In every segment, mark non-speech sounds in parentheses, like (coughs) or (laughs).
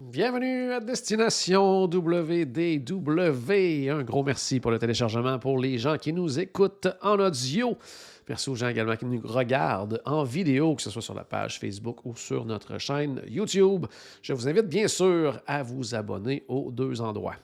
Bienvenue à Destination WDW. Un gros merci pour le téléchargement pour les gens qui nous écoutent en audio. Merci aux gens également qui nous regardent en vidéo, que ce soit sur la page Facebook ou sur notre chaîne YouTube. Je vous invite bien sûr à vous abonner aux deux endroits.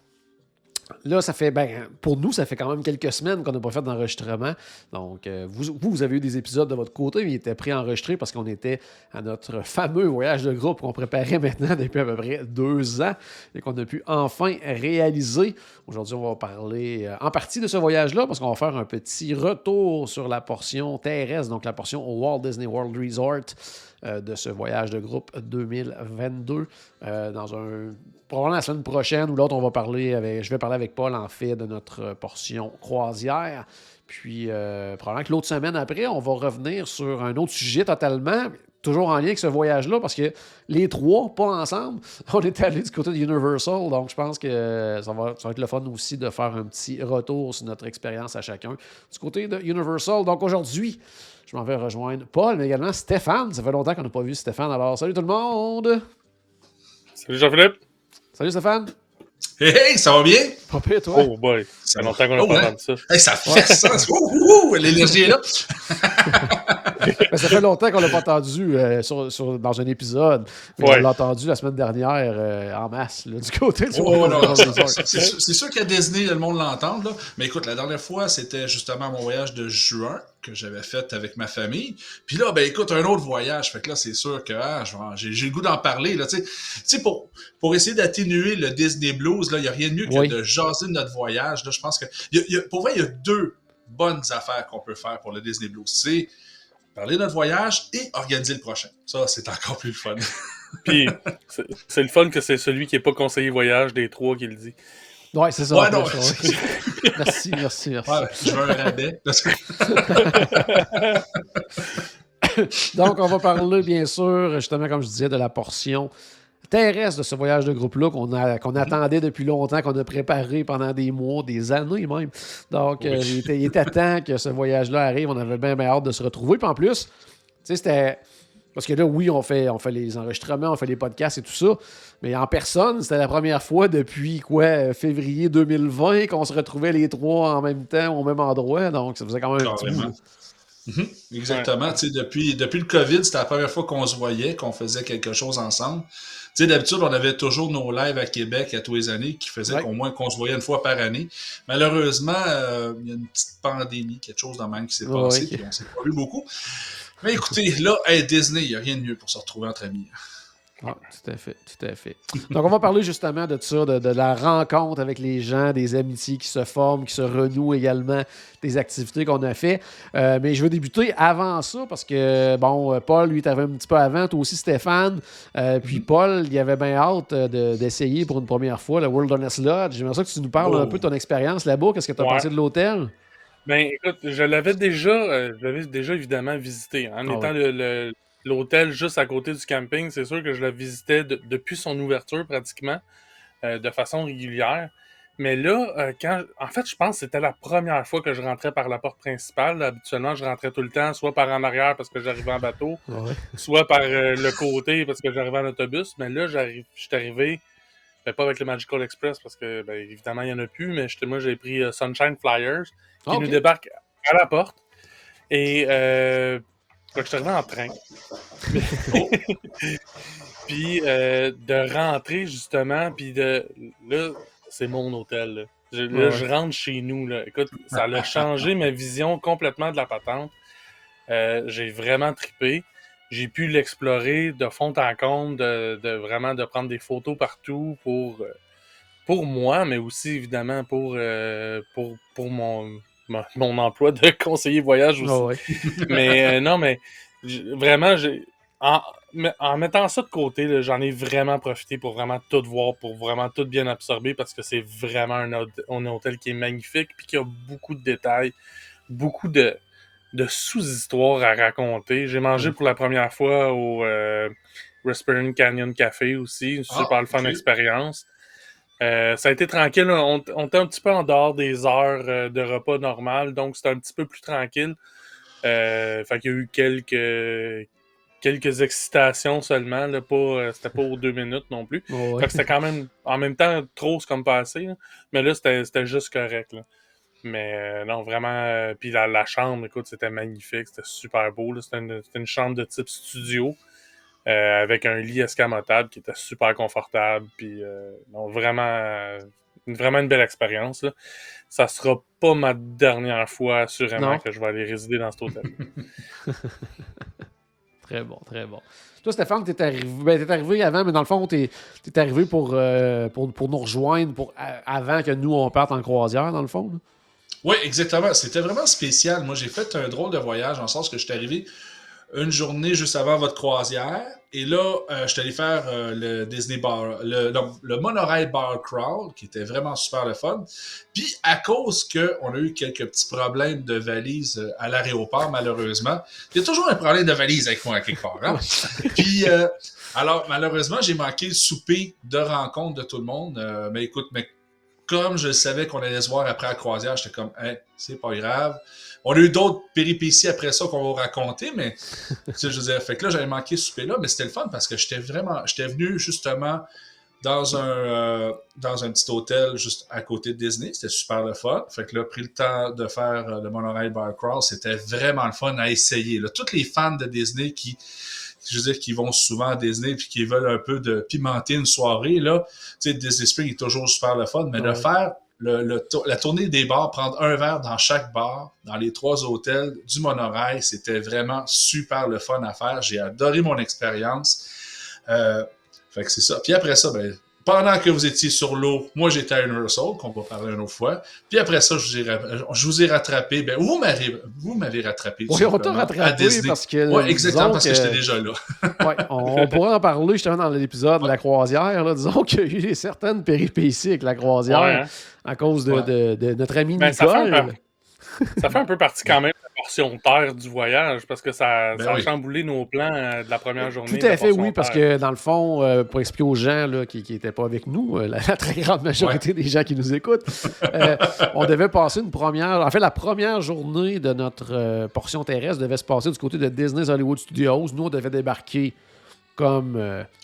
Là, ça fait, ben, pour nous, ça fait quand même quelques semaines qu'on n'a pas fait d'enregistrement. Donc, euh, vous, vous, avez eu des épisodes de votre côté, mais ils étaient préenregistrés parce qu'on était à notre fameux voyage de groupe qu'on préparait (laughs) maintenant depuis à peu près deux ans et qu'on a pu enfin réaliser. Aujourd'hui, on va parler euh, en partie de ce voyage-là parce qu'on va faire un petit retour sur la portion terrestre, donc la portion au Walt Disney World Resort de ce voyage de groupe 2022 euh, dans un probablement la semaine prochaine ou l'autre on va parler avec je vais parler avec Paul en fait de notre portion croisière. Puis euh, probablement que l'autre semaine après on va revenir sur un autre sujet totalement toujours en lien avec ce voyage-là, parce que les trois, pas ensemble, (laughs) on est allé du côté de Universal, donc je pense que ça ça va être le fun aussi de faire un petit retour sur notre expérience à chacun du côté de Universal. Donc aujourd'hui, je m'en vais rejoindre Paul, mais également Stéphane. Ça fait longtemps qu'on n'a pas vu Stéphane, alors salut tout le monde! Salut Jean-Philippe! Salut Stéphane! Hey, hey, ça va bien? Pas pire, toi? Oh boy, ça fait longtemps qu'on n'a Oh, pas hein? entendu ça. Hey, ça fait sens! Ouh, ouh, ouh, L'énergie est là! (laughs) (laughs) Ben, ça fait longtemps qu'on l'a pas entendu euh, sur- sur- dans un épisode. Mais Ouais. On l'a entendu la semaine dernière euh, en masse, là, du côté du Oh, World c'est- sûr- qu'à Disney, le monde l'entend. Mais écoute, la dernière fois, c'était justement mon voyage de juin que j'avais fait avec ma famille. Puis là, ben écoute, un autre voyage. Fait que là, c'est sûr que ah, j'ai le goût d'en parler, là. Tu sais, pour, pour essayer d'atténuer le Disney Blues, il n'y a rien de mieux que de jaser de notre voyage. Là, je pense que, il y a- il y a- pour vrai, il y a deux bonnes affaires qu'on peut faire pour le Disney Blues. C'est parler de notre voyage et organiser le prochain. Ça, c'est encore plus le fun. (laughs) Puis, c'est- le fun que c'est celui qui n'est pas conseiller voyage des trois qui le dit. Ouais, c'est ça. Ouais, non. ouais. (laughs) merci, merci, merci. Ouais, je veux un rabais. Parce que- (laughs) Donc, on va parler, bien sûr, justement, comme je disais, de la portion terrestre de ce voyage de groupe-là qu'on a- qu'on attendait depuis longtemps, qu'on a préparé pendant des mois, des années même. Donc, euh, il, était, il était temps que ce voyage-là arrive. On avait bien, bien hâte de se retrouver. Puis en plus, tu sais, c'était. Parce que là, oui, on fait, on fait les enregistrements, on fait les podcasts et tout ça. Mais en personne, c'était la première fois depuis quoi, février 2020 qu'on se retrouvait les trois en même temps, au même endroit. Donc, ça faisait quand même un petit. Mhm, Exactement. Tu sais, Depuis, depuis le COVID, c'était la première fois qu'on se voyait, qu'on faisait quelque chose ensemble. Tu sais, D'habitude, on avait toujours nos lives à Québec à tous les années qui faisaient Ouais. qu'au moins qu'on se voyait une fois par année. Malheureusement, euh, il y a une petite pandémie, quelque chose de même qui s'est Ouais, passé, ouais. puis on s'est pas vu beaucoup. Mais écoutez, là, hey, Disney, il n'y a rien de mieux pour se retrouver entre amis. Ah, tout à fait, tout à fait. Donc, on va parler justement de ça, de, de la rencontre avec les gens, des amitiés qui se forment, qui se renouent également, des activités qu'on a fait. Euh, mais je veux débuter avant ça parce que, bon, euh, Paul, lui, t'avais un petit peu avant, toi aussi, Stéphane. Euh, puis Paul, il avait bien hâte de- d'essayer pour une première fois le Wilderness Lodge. J'aimerais ça que tu nous parles Oh. un peu de ton expérience là-bas. Qu'est-ce que tu as Ouais. pensé de l'hôtel? Ben, écoute, je l'avais déjà, euh, je l'avais déjà évidemment visité. En Ah étant le- le- l'hôtel juste à côté du camping, c'est sûr que je le visitais de- depuis son ouverture pratiquement, euh, de façon régulière. Mais là, euh, quand, en fait, je pense que c'était la première fois que je rentrais par la porte principale. Habituellement, je rentrais tout le temps, soit par en arrière parce que j'arrivais en bateau, soit par euh, le côté parce que j'arrivais en autobus. Mais là, je suis arrivé, ben, pas avec le Magical Express parce que, ben, évidemment, il n'y en a plus, mais moi, j'ai pris Sunshine Flyers qui Ah, nous débarque à la porte. Et euh, que je suis arrivé en train. (laughs) puis euh, de rentrer justement, puis de là, c'est mon hôtel. Là, je, là, Ouais. je rentre chez nous. Là. Écoute, ça a changé ma vision complètement de la patente. Euh, j'ai vraiment tripé. J'ai pu l'explorer de fond en comble, de, de vraiment de prendre des photos partout pour, euh, pour moi, mais aussi évidemment pour, euh, pour, pour mon, mon, mon emploi de (laughs) conseiller voyage aussi. Ah ouais. (laughs) mais euh, non, mais vraiment, j'ai. en, en mettant ça de côté, j'en ai vraiment profité pour vraiment tout voir, pour vraiment tout bien absorber, parce que c'est vraiment un, un, hôtel qui est magnifique, puis qui a beaucoup de détails, beaucoup de, de sous-histoires à raconter. J'ai mangé pour la première fois au euh, Canyon Café aussi, une super ah, fun expérience. Euh, ça a été tranquille. On, était un petit peu en dehors des heures euh, de repas normal, donc c'était un petit peu plus tranquille. Euh, fait qu'il y a eu quelques, quelques excitations seulement. Là, pas, euh, c'était pas aux deux minutes non plus. Fait que c'était quand même, en même temps, trop, c'est comme passé. Mais là, c'était, juste correct. Mais non, vraiment. puis la, chambre, écoute, c'était magnifique. C'était super beau. C'était une, une, chambre de type studio. Euh, avec un lit escamotable qui était super confortable. Puis, euh, vraiment, vraiment une belle expérience. Ça sera pas ma dernière fois, assurément, que je vais aller résider dans cet hôtel. (laughs) très bon, très bon. Toi, Stéphane, tu es, ben, arrivé avant, mais dans le fond, tu es, arrivé euh, pour, pour, nous rejoindre pour, avant que nous, on parte en croisière, dans le fond. Oui, exactement. C'était vraiment spécial. Moi, j'ai fait un drôle de voyage, en sens que je suis arrivé une journée juste avant votre croisière. Et là, euh, je suis allé faire euh, le Disney Bar, le, le, monorail Bar Crawl, qui était vraiment super le fun. Puis, à cause qu'on a eu quelques petits problèmes de valises euh, à l'aéroport, malheureusement, il y a toujours un problème de valise avec moi, quelque part. Hein? (laughs) Puis, alors, malheureusement, j'ai manqué le souper de rencontre de tout le monde. mais écoute, mais comme je savais qu'on allait se voir après la croisière, j'étais comme, hey, c'est pas grave. On a eu d'autres péripéties après ça qu'on va raconter, mais je veux dire, fait que là, j'avais manqué ce souper-là, mais c'était le fun parce que j'étais vraiment, j'étais venu justement dans un, euh, dans un petit hôtel juste à côté de Disney. C'était super le fun. Fait que là, pris le temps de faire euh, le monorail crawl, c'était vraiment le fun à essayer. Là, tous les fans de Disney qui, je veux dire, qui vont souvent à Disney puis qui veulent un peu de pimenter une soirée, là, tu sais, Disney Spring est toujours super le fun, mais de faire la tournée des bars, prendre un verre dans chaque bar, dans les trois hôtels du monorail, c'était vraiment super le fun à faire. J'ai adoré mon expérience. Euh, fait que c'est ça. Puis après ça, ben, pendant que vous étiez sur l'eau, moi j'étais à Universal, qu'on va parler une autre fois. Puis après ça, je vous ai, je vous ai rattrapé. Ben, vous m'avez, vous m'avez rattrapé. Oui, on t'a rattrapé parce que. Oui, exactement, parce que, j'étais déjà là. (laughs) oui, on, pourrait en parler justement dans l'épisode de la croisière. Là. Disons qu'il y a eu certaines péripéties avec la croisière hein. à cause de, de, notre ami ben, Nicole. Ça fait un peu partie quand même terre du voyage parce que ça, ben a chamboulé nos plans euh, de la première journée. Tout à fait, oui, parce que dans le fond, euh, pour expliquer aux gens là, qui n'étaient pas avec nous, euh, la, très grande majorité des gens qui nous écoutent, on devait passer une première. En fait, la première journée de notre portion terrestre devait se passer du côté de Disney's Hollywood Studios. Nous, on devait débarquer comme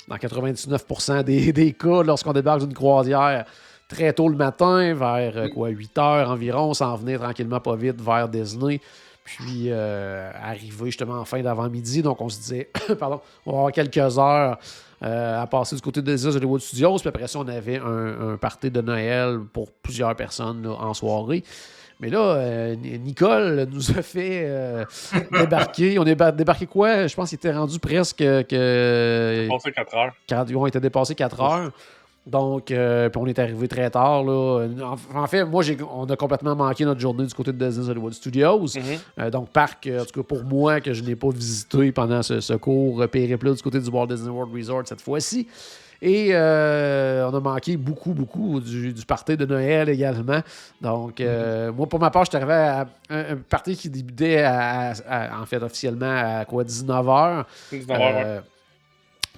dans 99% des, des cas lorsqu'on débarque d'une croisière très tôt le matin, vers quoi, 8 heures environ, s'en venir tranquillement pas vite vers Disney. Puis euh, arrivé justement en fin d'avant-midi, donc on se disait, (coughs) pardon, on va avoir quelques heures euh, à passer du côté des Hollywood Studios. Puis après ça, on avait un, un party de Noël pour plusieurs personnes en soirée. Mais là, euh, Nicole nous a fait (laughs) débarquer. On est débarqué quoi? Je pense qu'il était rendu presque. Que, dépassé 4 heures. Quand, on était dépassé 4 heures. Donc, euh, puis on est arrivé très tard. Là. En, fait, moi, on a complètement manqué notre journée du côté de Disney Hollywood Studios. Mhm. Euh, donc, parc, euh, en tout cas pour moi, que je n'ai pas visité pendant ce, court périple du côté du Walt Disney World Resort cette fois-ci. Et on a manqué beaucoup, beaucoup du, du party de Noël également. Donc, mhm. moi, pour ma part, je suis arrivé à un, party qui débutait en fait officiellement à quoi 19h. 19h,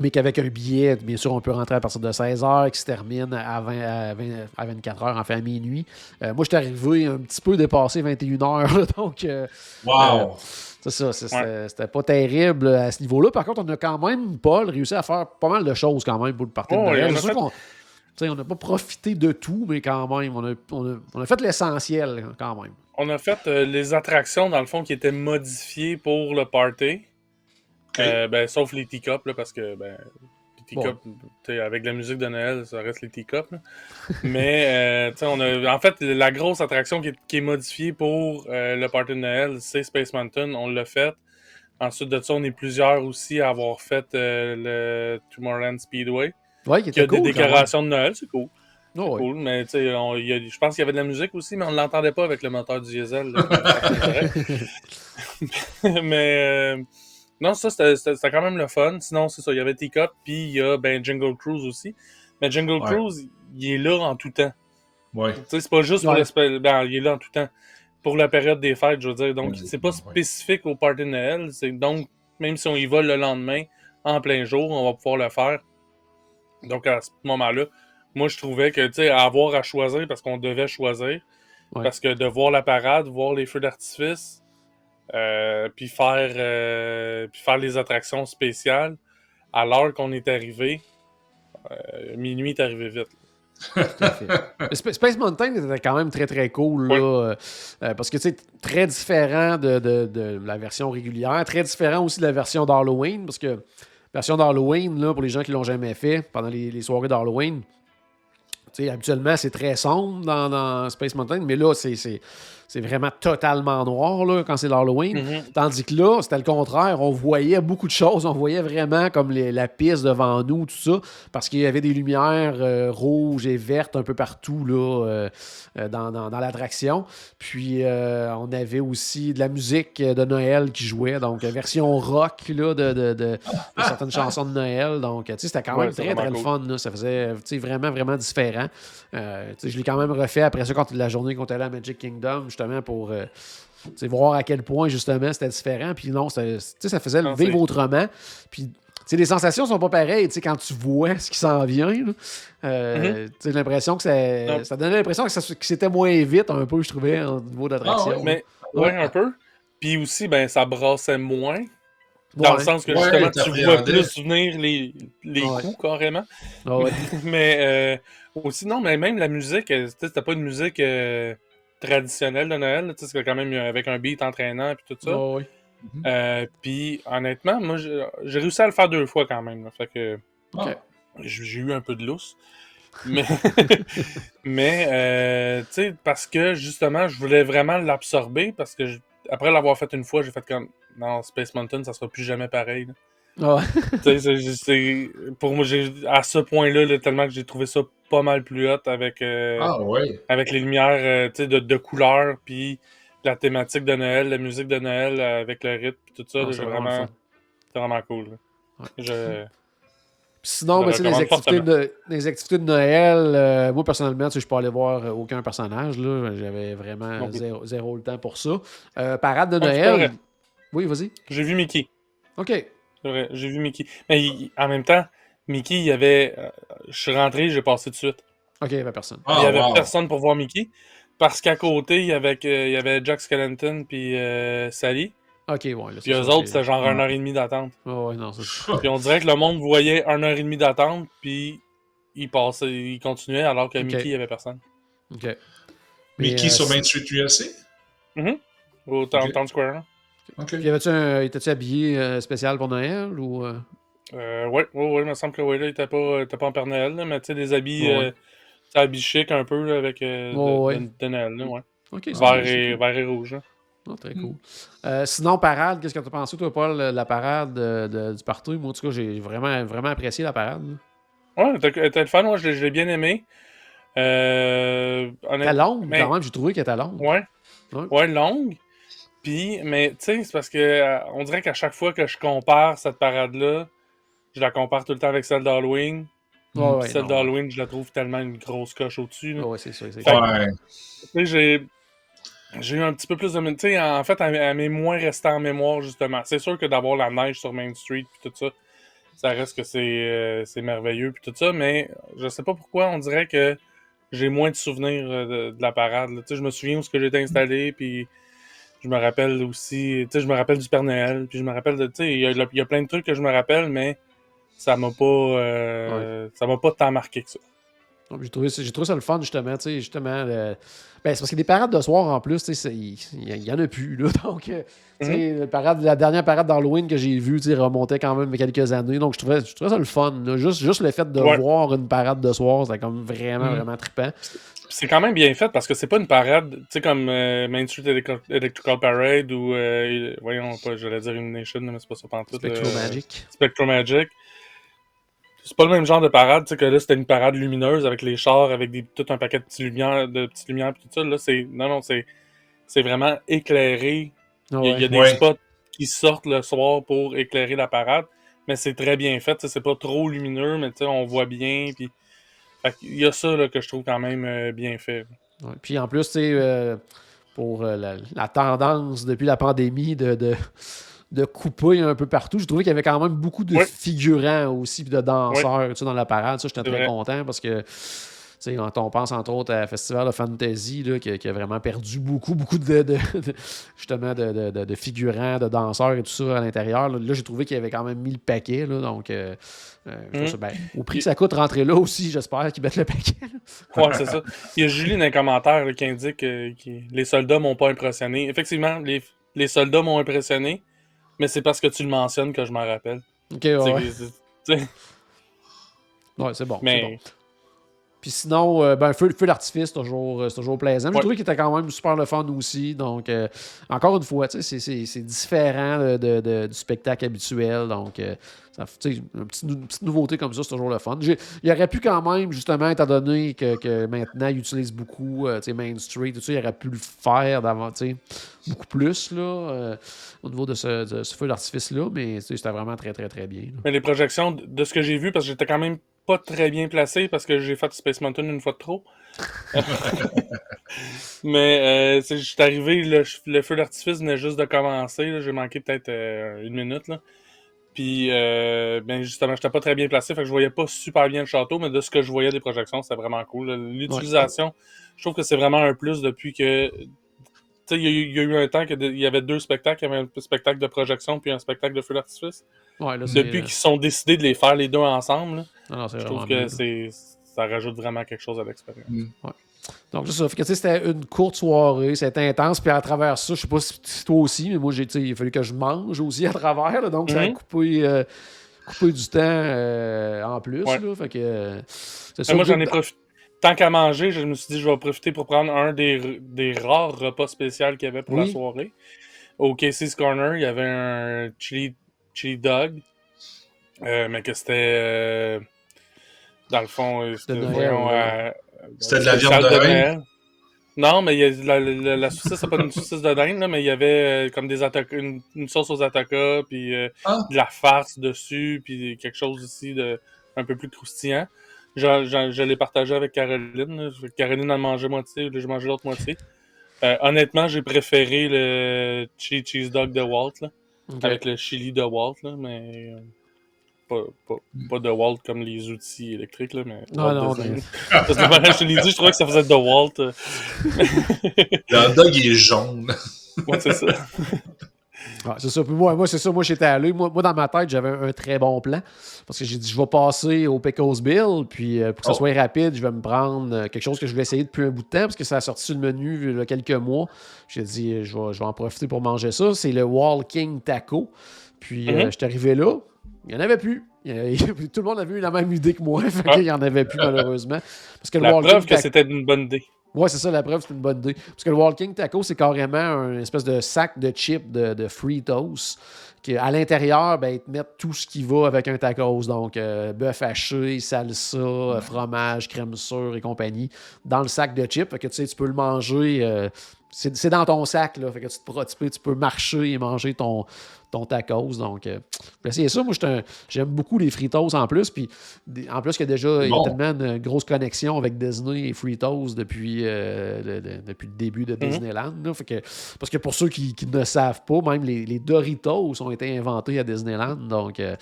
mais qu'avec un billet, bien sûr, on peut rentrer à partir de 16h, qui se termine à, 24h, en fait à minuit. Euh, moi, je suis arrivé un petit peu dépassé 21h, (laughs) donc... Euh, wow! Euh, c'est ça, c'était pas terrible à ce niveau-là. Par contre, on a quand même, Paul, réussi à faire pas mal de choses quand même pour le partir de Noël. on n'a pas profité de tout, mais quand même, on a, on a fait l'essentiel quand même. On a fait les attractions, dans le fond, qui étaient modifiées pour le party. Euh, ben, sauf les teacups, là, parce que ben, les teacups, avec la musique de Noël, ça reste les teacups. (laughs) Mais euh, on a, en fait, la grosse attraction qui est, modifiée pour euh, le party de Noël, c'est Space Mountain. On l'a fait. Ensuite de ça, on est plusieurs aussi à avoir fait le Tomorrowland Speedway. Ouais, qui, était a des décorations de Noël, c'est cool. Oh, cool, mais tu sais, je pense qu'il y avait de la musique aussi, mais on ne l'entendait pas avec le moteur diesel. (laughs) (laughs) mais non, ça, c'était quand même le fun. Sinon, c'est ça, il y avait Teacup, puis il y a ben, Jingle Cruise aussi. Mais Jingle Ouais. Cruise, il est là en tout temps. Ouais. Tu sais, c'est pas juste pour Ouais. l'espèce. Ben, il est là en tout temps. Pour la période des fêtes, je veux dire. Donc, Ouais, c'est pas ouais. spécifique au party de Noël. C'est donc, même si on y va le lendemain, en plein jour, on va pouvoir le faire. Donc, à ce moment-là, moi, je trouvais que, tu sais, avoir à choisir, parce qu'on devait choisir, Ouais. parce que de voir la parade, voir les feux d'artifice, euh, puis faire, euh, puis faire les attractions spéciales, à l'heure qu'on est arrivé, euh, minuit est arrivé vite. Tout à fait. Mais (laughs) Sp- Space Mountain était quand même très très cool là, euh, euh, parce que tu sais très différent de, de- de la version régulière, très différent aussi de la version d'Halloween parce que la version d'Halloween là pour les gens qui l'ont jamais fait pendant les, les soirées d'Halloween, tu sais habituellement c'est très sombre dans, dans Space Mountain, mais là c'est c'est vraiment totalement noir là, quand c'est l'Halloween. Mhm. Tandis que là, c'était le contraire. On voyait beaucoup de choses. On voyait vraiment comme les- la piste devant nous, tout ça, parce qu'il y avait des lumières euh, rouges et vertes un peu partout là, euh, euh, dans, dans- dans l'attraction. Puis, euh, on avait aussi de la musique de Noël qui jouait, donc version rock là, de, de- de- de certaines chansons de Noël. Donc, tu sais, c'était quand même très, très le fun. là. Ça faisait vraiment, vraiment différent. Je l'ai quand même refait après ça, quand la journée qu'on était allé à Magic Kingdom, justement, pour euh, voir à quel point, justement, c'était différent. Puis non, sais, ça faisait le vivre autrement. Puis, tu sais, les sensations sont pas pareilles, tu sais, quand tu vois ce qui s'en vient. Euh, Tu sais, l'impression que ça, Non. ça donnait l'impression que, ça- que c'était moins vite, un peu, je trouvais, au niveau d'attraction. Ah ouais, Mais, Ouais. ouais, un peu. Puis aussi, ben, ça brassait moins. Dans Ouais. le sens que Ouais, justement, tu vois plus venir les, les Ouais. coups carrément. Ah ouais. (laughs) mais euh, aussi, non, mais même la musique, euh, tu sais, c'était pas une musique euh, traditionnelle de Noël. tu sais, quand même avec un beat entraînant et tout ça. Ah ouais. Euh, puis honnêtement, moi, j'ai j'ai réussi à le faire deux fois quand même. là. fait que Ah. J'ai j'ai eu un peu de lousse. Mais, (laughs) mais euh, tu sais, parce que justement, je voulais vraiment l'absorber parce que je- après l'avoir fait une fois, j'ai fait comme non, Space Mountain, ça sera plus jamais pareil. là. Ah (laughs) pour moi, j'ai à ce point-là, là, tellement que j'ai trouvé ça pas mal plus hot avec, euh, Ah ouais. avec les lumières euh, tu sais, de, de couleurs, puis la thématique de Noël, la musique de Noël euh, avec le rythme, puis tout ça. Ah, là, c'est vraiment vraiment, cool. là. Ouais. Je- Puis Sinon, ben, les, activités de, les activités de Noël, euh, moi personnellement, tu sais, je peux aller voir aucun personnage. là. J'avais vraiment zéro, zéro le temps pour ça. Euh, parade de pas Noël. Oui, vas-y. J'ai vu Mickey. OK. C'est vrai, j'ai vu Mickey. Mais il- en même temps, Mickey, il y avait. euh, je suis rentré, j'ai passé tout de suite. OK, il n'y avait personne. Ah, il y avait wow. personne pour voir Mickey. Parce qu'à côté, il y avait, que- il y avait Jack Skellington puis euh, Sally. OK, ouais. Là, Puis eux ça, autres, c'était genre Ouais. une heure et demie d'attente. Ah ouais, non, c'est. Puis on dirait que le monde voyait une heure et demie d'attente, puis il passait, il continuait alors que Ok. Mickey, il y avait personne. OK. Mais, Mickey euh, sur c'est- Main Street USA? Au Town Ok. Town Square. hein. Ok. Puis, avait-tu un... Habillé euh, spécial pour Noël ou... euh? Euh, ouais, ouais, ouais, il me semble que ouais, là, il était pas, était pas en Père Noël, là, mais tu sais, des habits, Ouais. euh, habits chic un peu, là, avec euh, Ouais, de, de Noël, là, ouais. Vert et, vert et rouge. hein. Ah, très cool. Euh, sinon, parade, qu'est-ce que tu as pensé, toi, Paul, de la parade de- de- du partout? Moi, en tout cas, j'ai vraiment, vraiment apprécié la parade. là. Ouais, t'as le fun, moi, je l'ai je l'ai bien aimé. Euh, honnêtement, longue, mais- quand même, j'ai trouvé qu'elle était longue. Ouais. Ouais. Ouais, longue. Puis, mais tu sais, c'est parce que euh, on dirait qu'à chaque fois que je compare cette parade-là, je la compare tout le temps avec celle d'Halloween. Ouais, ouais, celle d'Halloween, je la trouve tellement une grosse coche au-dessus. là. Ouais, c'est ça. c'est. Ouais. Tu sais, j'ai. J'ai eu un petit peu plus de. Tu sais, en fait, elle, elle m'est moins restée en mémoire, justement. C'est sûr que d'avoir la neige sur Main Street puis tout ça, ça reste que c'est euh, c'est merveilleux puis tout ça, mais je sais pas pourquoi, on dirait que j'ai moins de souvenirs euh, de, de la parade. Tu sais, je me souviens où ce que j'étais installé, puis je me rappelle aussi. Tu sais, je me rappelle du Père Noël, puis je me rappelle de. Tu sais, il y, a- il y a plein de trucs que je me rappelle, mais ça m'a pas. euh, Ça m'a pas tant marqué que ça. J'ai trouvé, trouvé ça le fun, justement. tu sais, justement le- ben, c'est parce que des parades de soir, en plus, tu sais, c'est- il il y, en a plus. Là, (laughs) donc, tu sais, le parade, la dernière parade d'Halloween que j'ai vue tu sais, remontait quand même quelques années. Donc, je trouvais, je trouvais ça le fun. là. Juste, juste le fait de Ouais. voir une parade de soir, c'était comme vraiment, Mhm. vraiment trippant. C'est quand même bien fait parce que c'est pas une parade, tu sais, comme euh, Main Street Elec- Electrical Parade ou, euh, voyons, pas, j'allais dire Illumination, mais c'est pas ça pantoute. Spectro euh, Magic. Spectromagic. C'est pas le même genre de parade, tu sais, que là, c'était une parade lumineuse avec les chars, avec des, tout un paquet de petites lumières, de petites lumières, pis tout ça. Là, c'est, non, non, c'est, c'est vraiment éclairé. Ah Il y a, ouais. il y a des Ouais. spots qui sortent le soir pour éclairer la parade. Mais c'est très bien fait. C'est pas trop lumineux, mais on voit bien. Puis... Il y a ça là, que je trouve quand même euh, bien fait. puis en plus, euh, pour euh, la, tendance depuis la pandémie de, de, couper un peu partout, j'ai trouvé qu'il y avait quand même beaucoup de figurants aussi, de danseurs dans la parade. Ça, j'étais très content parce que quand on pense entre autres à Festival of Fantasy, qui, a vraiment perdu beaucoup, beaucoup de, justement de, figurants, de danseurs et tout ça à l'intérieur. Là, j'ai trouvé qu'il avait quand même mis le paquet. donc, euh, euh, mm. ben, au prix que ça coûte rentrer là aussi, j'espère qu'ils mettent le paquet. Oui, c'est ça. Il y a Julie dans les commentaires qui indique que, les soldats m'ont pas impressionné. Effectivement, les, les soldats m'ont impressionné, mais c'est parce que tu le mentionnes que je m'en rappelle. Ok, ouais. Ouais, c'est bon. Mais puis sinon, euh, ben, feu, feu d'artifice, c'est toujours, euh, toujours plaisant. Je trouvais qu'il était quand même super le fun aussi. Donc, euh, encore une fois, c'est différent de, du spectacle habituel. Donc, ça, une, petite, une, petite, nouveauté comme ça, c'est toujours le fun. Il aurait pu quand même, justement, étant donné que, que maintenant, il utilise beaucoup Main Street, tout ça, il aurait pu le faire beaucoup plus là, au niveau de ce, de ce feu d'artifice-là. Mais c'était vraiment très, très, très bien. Mais les projections, de ce que j'ai vu, parce que j'étais quand même pas très bien placé parce que j'ai fait Space Mountain une fois de trop. (laughs) Mais euh, je suis arrivé, le, feu d'artifice venait juste de commencer. J'ai manqué peut-être euh, une minute. Là. Puis, euh, ben justement, j'étais pas très bien placé, fait que je voyais pas super bien le château, mais de ce que je voyais des projections, c'était vraiment cool. L'utilisation, je trouve que c'est vraiment un plus depuis que. Tu sais, il y, a eu un temps qu'il y avait deux spectacles. Il y avait un spectacle de projection puis un spectacle de feu d'artifice. depuis qu'ils sont décidés de les faire les deux ensemble, je trouve que ça rajoute vraiment quelque chose à l'expérience. Mm. Donc, ça, c'était une courte soirée, c'était intense, puis à travers ça, je sais pas si toi aussi, mais moi, j'ai, il a fallu que je mange aussi à travers, donc ça a mm-hmm. coupé, euh, coupé du temps euh, en plus. fait que, euh, moi, j'en ai profité. Tant qu'à manger, je me suis dit, je vais profiter pour prendre un des, des rares repas spéciaux qu'il y avait pour la soirée. Au Casey's Corner, il y avait un chili, chili dog, mais que c'était dans le fond, euh, c'était euh, C'était de la viande de reine? Non, mais il y a, la, la, saucisse, c'est pas une saucisse de dinde, mais il y avait euh, comme des une, une, sauce aux attaquas, puis ah. de la farce dessus, puis quelque chose aussi de un peu plus croustillant. Je, je, l'ai partagé avec Caroline. Caroline en mangeait moitié, j'ai mangé l'autre moitié. honnêtement, j'ai préféré le cheese dog de Walt, là, avec le chili de Walt, là, mais pas, de Walt comme les outils électriques, là, mais. Non, non, (laughs) Parce que je te l'ai dit, je trouvais que ça faisait de Walt. Le dog est jaune. ouais, c'est ça. (laughs) c'est ça. moi, moi c'est ça. Moi, j'étais allé. Moi, moi, dans ma tête, j'avais un, très bon plan. Parce que j'ai dit, je vais passer au Pecos Bill. Puis, euh, pour que ça oh. soit rapide, je vais me prendre euh, quelque chose que je voulais essayer depuis un bout de temps. Parce que ça a sorti sur le menu il y a quelques mois. J'ai dit, je vais, je vais en profiter pour manger ça. C'est le Walking Taco. Puis, mm-hmm. je suis arrivé là. Il n'y en avait plus. (laughs) tout le monde avait eu la même idée que moi. (laughs) Ah. Il n'y en avait plus, malheureusement. Parce que la preuve que c'était une bonne idée. Ouais, c'est ça, la preuve, c'est une bonne idée. Parce que le Walking Taco, c'est carrément un espèce de sac de chips de, de Fritos. Qui, à l'intérieur, ben, ils te mettent tout ce qui va avec un tacos. Donc, euh, bœuf haché, salsa, fromage, crème sûre et compagnie. Dans le sac de chips. Fait que tu sais, tu peux le manger. Euh, c'est dans ton sac, là. Fait que tu, te, tu, peux, marcher et manger ton, ton tacos. Donc, euh, c'est ça. Moi, j'aime beaucoup les Fritos en plus. Puis, en plus, il y a déjà il y a tellement une grosse connexion avec Disney et Fritos depuis, euh, le, depuis le début de mhm. Disneyland. que, parce que pour ceux qui, ne savent pas, même les, Doritos ont été inventés à Disneyland. Donc, euh,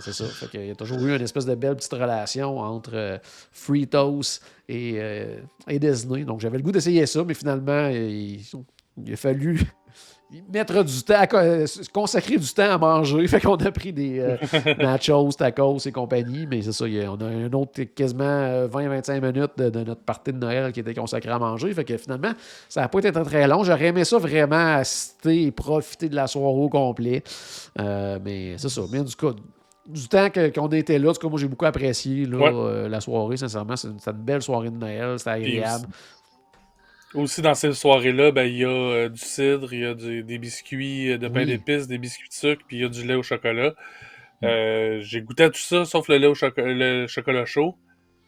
c'est ça. Fait il y a toujours eu une espèce de belle petite relation entre Fritos et, et, Disney. Donc, j'avais le goût d'essayer ça, mais finalement, il a fallu mettre du temps, euh, consacrer du temps à manger. (laughs) Fait qu'on a pris des euh, (laughs) nachos, tacos et compagnie. Mais c'est ça, on a un autre quasiment 20-25 euh, minutes de, notre partie de Noël qui était consacrée à manger. Fait que finalement, ça n'a pas été très long. J'aurais aimé ça vraiment assister et profiter de la soirée au complet. mais c'est ça. Mais du coup, du temps qu'on était là, moi j'ai beaucoup apprécié la soirée, sincèrement. C'est une, belle soirée de Noël, c'était agréable. Aussi, dans ces soirées-là, ben, il y a euh, du cidre, il y a des biscuits euh, de pain d'épices, des biscuits de sucre, puis il y a du lait au chocolat. Mm. Euh, j'ai goûté à tout ça, sauf le lait au le chocolat chaud.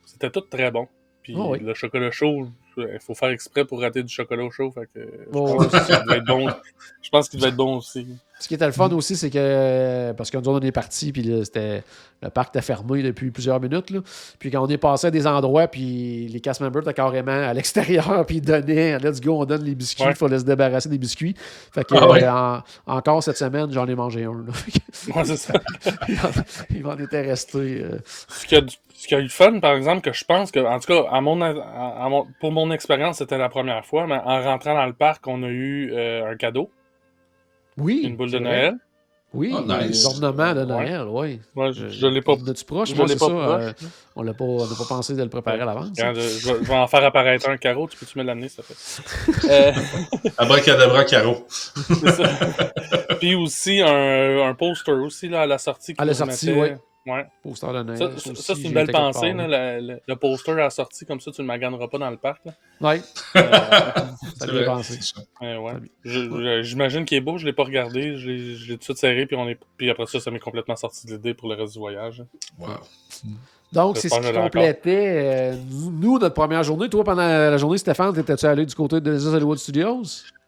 C'était tout très bon. Puis ah le chocolat chaud, il faut faire exprès pour rater du chocolat chaud. Fait que je, pense qu'il devait être bon. je pense qu'il devait être bon aussi. Ce qui était le fun aussi, c'est que, parce qu'on on est parti, puis là, c'était, le parc était fermé depuis plusieurs minutes. Là. Puis quand on est passé à des endroits, puis les cast members étaient carrément à l'extérieur, (laughs) puis ils donnaient, let's go, on donne les biscuits, il Ouais. fallait se débarrasser des biscuits. Fait que, Ah ouais. en- encore cette semaine, j'en ai mangé un. là. (laughs) Ouais, c'est ça. (laughs) il, en, il m'en était resté. euh, Ce qui, a, du- ce qui a eu de fun, par exemple, que je pense que, en tout cas, à mon, à- à mon- pour mon expérience, c'était la première fois, mais en rentrant dans le parc, on a eu euh, un cadeau, Oui. une boule de vrai. Noël? Oui, Ah, nice. des ornements de Noël, oui. Moi, je, je l'ai pas. On tu proche, je moi, l'ai c'est pas ça. proche. euh, on l'a pas, on n'a pas pensé de le préparer à l'avance. Regarde, je, je vais, en faire apparaître un carreau, tu peux-tu me l'amener, s'il te plaît? (laughs) Euh, (laughs) Abracadabra ça. Puis aussi un, un poster aussi là, à la sortie. À la sortie, mettait- ouais. Poster de. Ça, c'est une belle pensée, là, le, le- le poster à la sortie, comme ça, tu ne le maganeras pas dans le parc. Là. Ouais, Euh. (laughs) Ouais, ouais. J'imagine qu'il est beau, je l'ai pas regardé, je l'ai tout de suite serré, puis, on est... puis après ça, ça m'est complètement sorti de l'idée pour le reste du voyage. Wow. Donc, c'est ce qui complétait. euh, nous, notre première journée. Toi, pendant la journée, Stéphane, t'étais-tu allé du côté de les Hollywood Studios?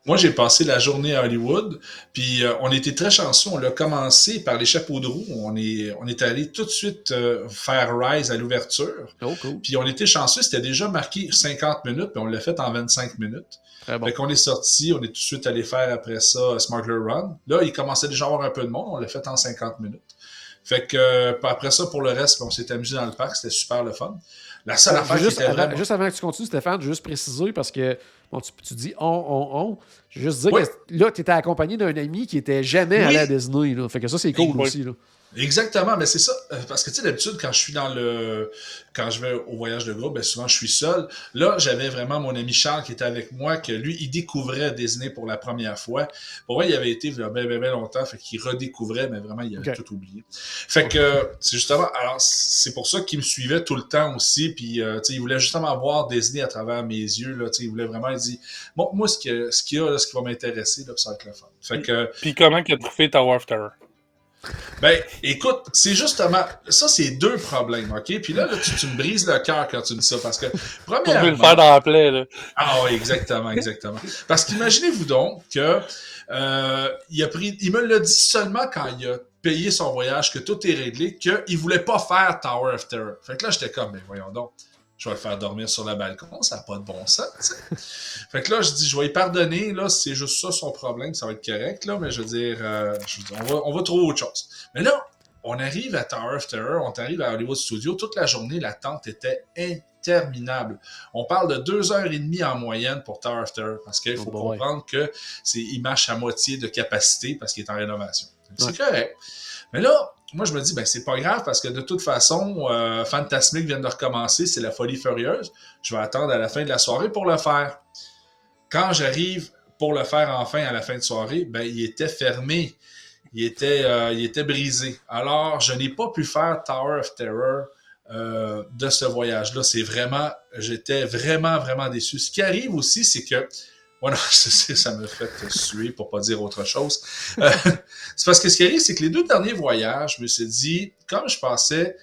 Moi, j'ai passé la journée à Hollywood, puis euh, on était très chanceux. On l'a commencé par les chapeaux de roue. On est, on est allé tout de suite euh, faire Rise à l'ouverture. Oh, cool. Puis on était chanceux, c'était déjà marqué 50 minutes, puis on l'a fait en 25 minutes. Très bon. Fait qu'on est sorti, on est tout de suite allé faire après ça euh, Smuggler Run. Là, il commençait déjà à avoir un peu de monde, on l'a fait en 50 minutes. Fait que euh, après ça, pour le reste, on s'est amusé dans le parc, c'était super le fun. La seule affaire qui juste, était vraiment... juste avant que tu continues, Stéphane, je veux juste préciser parce que bon, tu, tu dis on, on, on. Je veux juste dire Oui. que là, tu étais accompagné d'un ami qui était jamais Oui. allé à Disney. Là. Fait que ça, c'est cool Oui. aussi. Là. Exactement, mais c'est ça. Euh, Parce que tu sais, d'habitude, quand je suis dans le. Quand je vais au voyage de groupe, ben souvent je suis seul. Là, j'avais vraiment mon ami Charles qui était avec moi, que lui, il découvrait Disney pour la première fois. Pour moi, il avait été il y a bien, bien, bien longtemps, fait qu'il redécouvrait, mais vraiment, il avait tout oublié. Fait que c'est justement. Alors, c'est pour ça qu'il me suivait tout le temps aussi. Puis, euh, tu sais, il voulait justement voir Disney à travers mes yeux. Là, tu sais, il voulait vraiment, il dit Bon, moi, ce qu'il y a, ce qu'il y a, là, ce qui va m'intéresser, là, ça va être le fun. Fait que. Puis comment qu'il a trouvé Tower of Terror? Ben, écoute, c'est justement, ça, c'est deux problèmes, OK? Puis là, là, tu, tu me brises le cœur quand tu me dis ça, parce que, On veut le premièrement... faire dans la plaie, là. Ah oui, exactement, exactement. Parce qu'imaginez-vous donc que euh, il a pris, il me l'a dit seulement quand il a payé son voyage, que tout est réglé, qu'il voulait pas faire Tower of Terror. Fait que là, j'étais comme, mais voyons donc, je vais le faire dormir sur le balcon, ça n'a pas de bon sens. (laughs) Fait que là, je dis, je vais y pardonner, là, c'est juste ça son problème, ça va être correct, là, mais je veux dire, euh, je veux dire, on, va, on va trouver autre chose. Mais là, on arrive à Tower of Terror, on arrive à Hollywood Studios, toute la journée, l'attente était interminable. On parle de deux heures et demie en moyenne pour Tower of Terror, parce qu'il faut Oh boy. comprendre que c'est, il marche à moitié de capacité parce qu'il est en rénovation. C'est Ouais. correct. Mais là, moi, je me dis, ben, c'est pas grave parce que de toute façon, euh, Fantasmic vient de recommencer, c'est la folie furieuse. Je vais attendre à la fin de la soirée pour le faire. Quand j'arrive pour le faire enfin à la fin de soirée, ben, il était fermé. Il était, euh, brisé. Alors, je n'ai pas pu faire Tower of Terror euh, de ce voyage-là. C'est vraiment, j'étais vraiment, vraiment déçu. Ce qui arrive aussi, c'est que, je sais, (laughs) ça me fait suer pour pas dire autre chose. Euh, (laughs) c'est parce que ce qui arrive, c'est que les deux derniers voyages, je me suis dit, comme je passais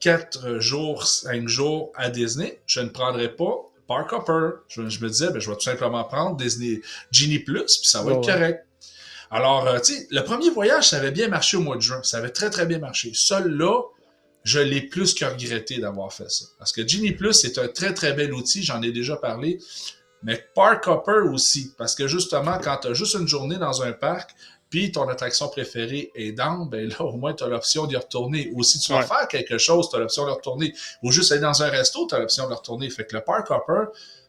quatre jours, cinq jours à Disney, je ne prendrais pas Park Hopper. Je, je me disais, ben, je vais tout simplement prendre Disney Genie Plus, puis ça va être ouais. correct. Alors, euh, tu sais, le premier voyage, ça avait bien marché au mois de juin. Ça avait très, très bien marché. Seul là, je l'ai plus que regretté d'avoir fait ça. Parce que Genie Plus, c'est un très, très bel outil. J'en ai déjà parlé. Mais Park Hopper aussi. Parce que justement, quand tu as juste une journée dans un parc, puis ton attraction préférée est down, ben là, au moins, tu as l'option d'y retourner. Ou si tu vas Ouais. faire quelque chose, tu as l'option de retourner. Ou juste aller dans un resto, tu as l'option de retourner. Fait que le Park Hopper,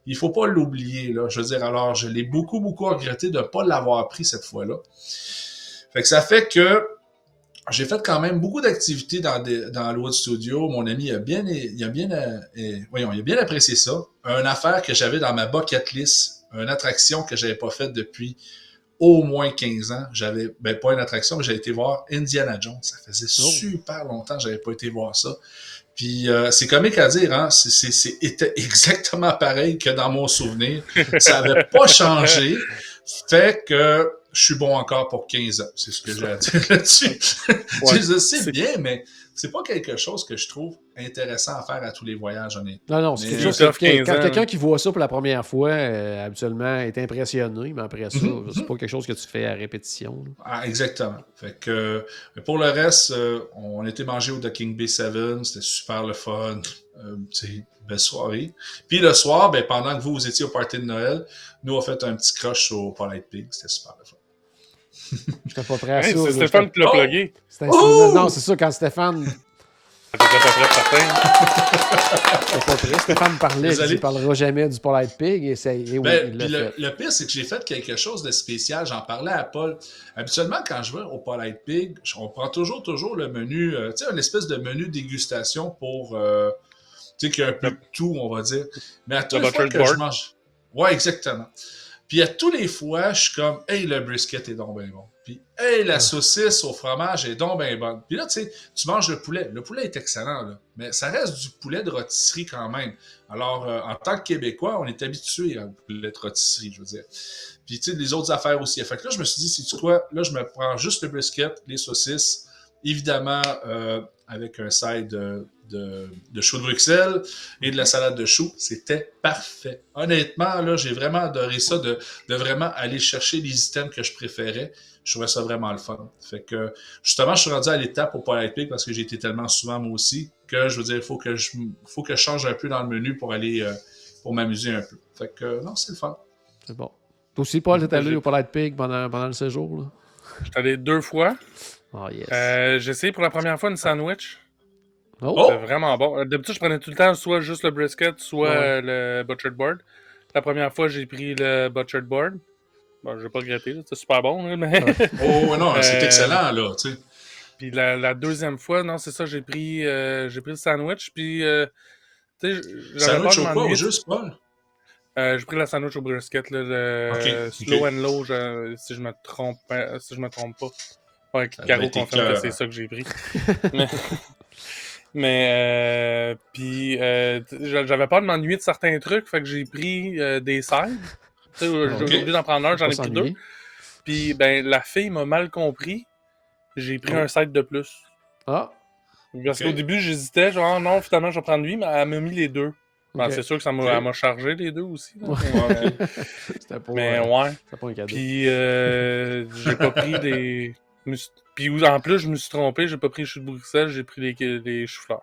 il faut pas l'oublier. Là. Je veux dire, alors, je l'ai beaucoup, beaucoup regretté de ne pas l'avoir pris cette fois-là. Fait que ça fait que j'ai fait quand même beaucoup d'activités dans, des- dans Studio. Mon ami a bien, il a bien, euh, voyons, il a bien apprécié ça. Une affaire que j'avais dans ma bucket list, une attraction que j'avais pas faite depuis au moins 15 ans. J'avais, ben pas une attraction, mais j'ai été voir Indiana Jones. Ça faisait Oh. super longtemps que j'avais pas été voir ça. Puis euh, c'est comique à dire, hein? C'est, c'est, c'est- était (laughs) exactement pareil que dans mon souvenir. Ça avait pas changé. Fait que je suis bon encore pour 15 ans. C'est ce que j'ai à dire (laughs) là-dessus. Ouais, je sais c'est- bien, mais c'est pas quelque chose que je trouve intéressant à faire à tous les voyages, honnêtement. Non, non, c'est quelque chose que- 15 quand quelqu'un qui voit ça pour la première fois, euh, habituellement, est impressionné, mais après ça, Mhm. c'est pas quelque chose que tu fais à répétition. Ah, exactement. Fait que, mais pour le reste, euh, on était mangé au Ducking Bay 7, c'était super le fun. Euh, belle soirée. Puis le soir, ben, pendant que vous, vous étiez au party de Noël, nous, on a fait un petit crush au Polite Pig, c'était super le fun. (laughs) J'étais pas prêt à Hey, ça. c'est Stéphane qui l'a Oh! plugué. Oh! Non, c'est ça, quand Stéphane. J'étais pas prêt certain. pas prêt. Stéphane parlait, Désolé. il parlera jamais du Polite Pig, et, c'est- et oui, Ben, le, pire, c'est que j'ai fait quelque chose de spécial. J'en parlais à Paul. Habituellement, quand je vais au Polite Pig, je- on prend toujours, toujours le menu, euh, tu sais, une espèce de menu dégustation pour, euh, tu sais, qu'il y a un peu de tout, on va dire. Mais à toutes les fois que je mange. Ouais, exactement. Puis à tous les fois, je suis comme, hey, le brisket est donc bien bon. Puis, hey, la saucisse au fromage est donc bien bonne. Puis là, tu sais, tu manges le poulet. Le poulet est excellent, là. Mais ça reste du poulet de rôtisserie quand même. Alors, euh, en tant que Québécois, on est habitué au poulet de rôtisserie, je veux dire. Puis, tu sais, les autres affaires aussi. Fait que là, je me suis dit, c'est quoi? Là, je me prends juste le brisket, les saucisses, évidemment, euh, avec un side de, de, de chou de Bruxelles et de la salade de choux. C'était parfait. Honnêtement, là, j'ai vraiment adoré ça, de, de vraiment aller chercher les items que je préférais. Je trouvais ça vraiment le fun. Fait que, justement, je suis rendu à l'étape au Polite Pig parce que j'ai été tellement souvent, moi aussi, que je veux dire, il faut que je, faut que je change un peu dans le menu pour aller, euh, pour m'amuser un peu. Fait que, euh, non, c'est le fun. C'est bon. Toi aussi, Paul, t'es allé au Polite Pig pendant, pendant le séjour, là? J'étais allé deux fois. Oh, yes. Euh, j'ai essayé pour la première fois une sandwich. Oh, Oh! C'était vraiment bon. Euh, D'habitude, je prenais tout le temps soit juste le brisket, soit Ouais. le butchered board. La première fois, j'ai pris le butchered board. Bon, j'ai pas regretté, là, c'était super bon, mais... (laughs) Oh, ouais, non, c'est Euh, excellent, là, tu sais. Puis la, la deuxième fois, non, c'est ça, j'ai pris, euh, j'ai pris le sandwich, puis... Euh, tu sais, j'avais Sandwich au quoi, au juste, Paul? Euh, j'ai pris la sandwich au brisket, là, le slow and low, je- si je me trompe, pas- si je me trompe pas. Ouais, Caro confirme que c'est ça que j'ai pris. (laughs) mais, mais euh, puis euh, j'avais peur de m'ennuyer de certains trucs, fait que j'ai pris euh, des sides. Tu sais, J'ai oublié d'en prendre un, j'en ai pris deux. Puis ben la fille m'a mal compris. J'ai pris Oh. un side de plus. Ah, Parce qu'au début, j'hésitais, genre, non, finalement, je vais prendre lui, mais elle m'a mis les deux. Ben, c'est sûr que ça m'a chargé les deux aussi. Ouais. Mais, (laughs) C'était pas, mais euh, ouais. c'était pas un cadeau. Puis euh, j'ai pas pris des. je me suis- Puis en plus, je me suis trompé, j'ai pas pris les choux de Bruxelles, j'ai pris les, les choux-fleurs.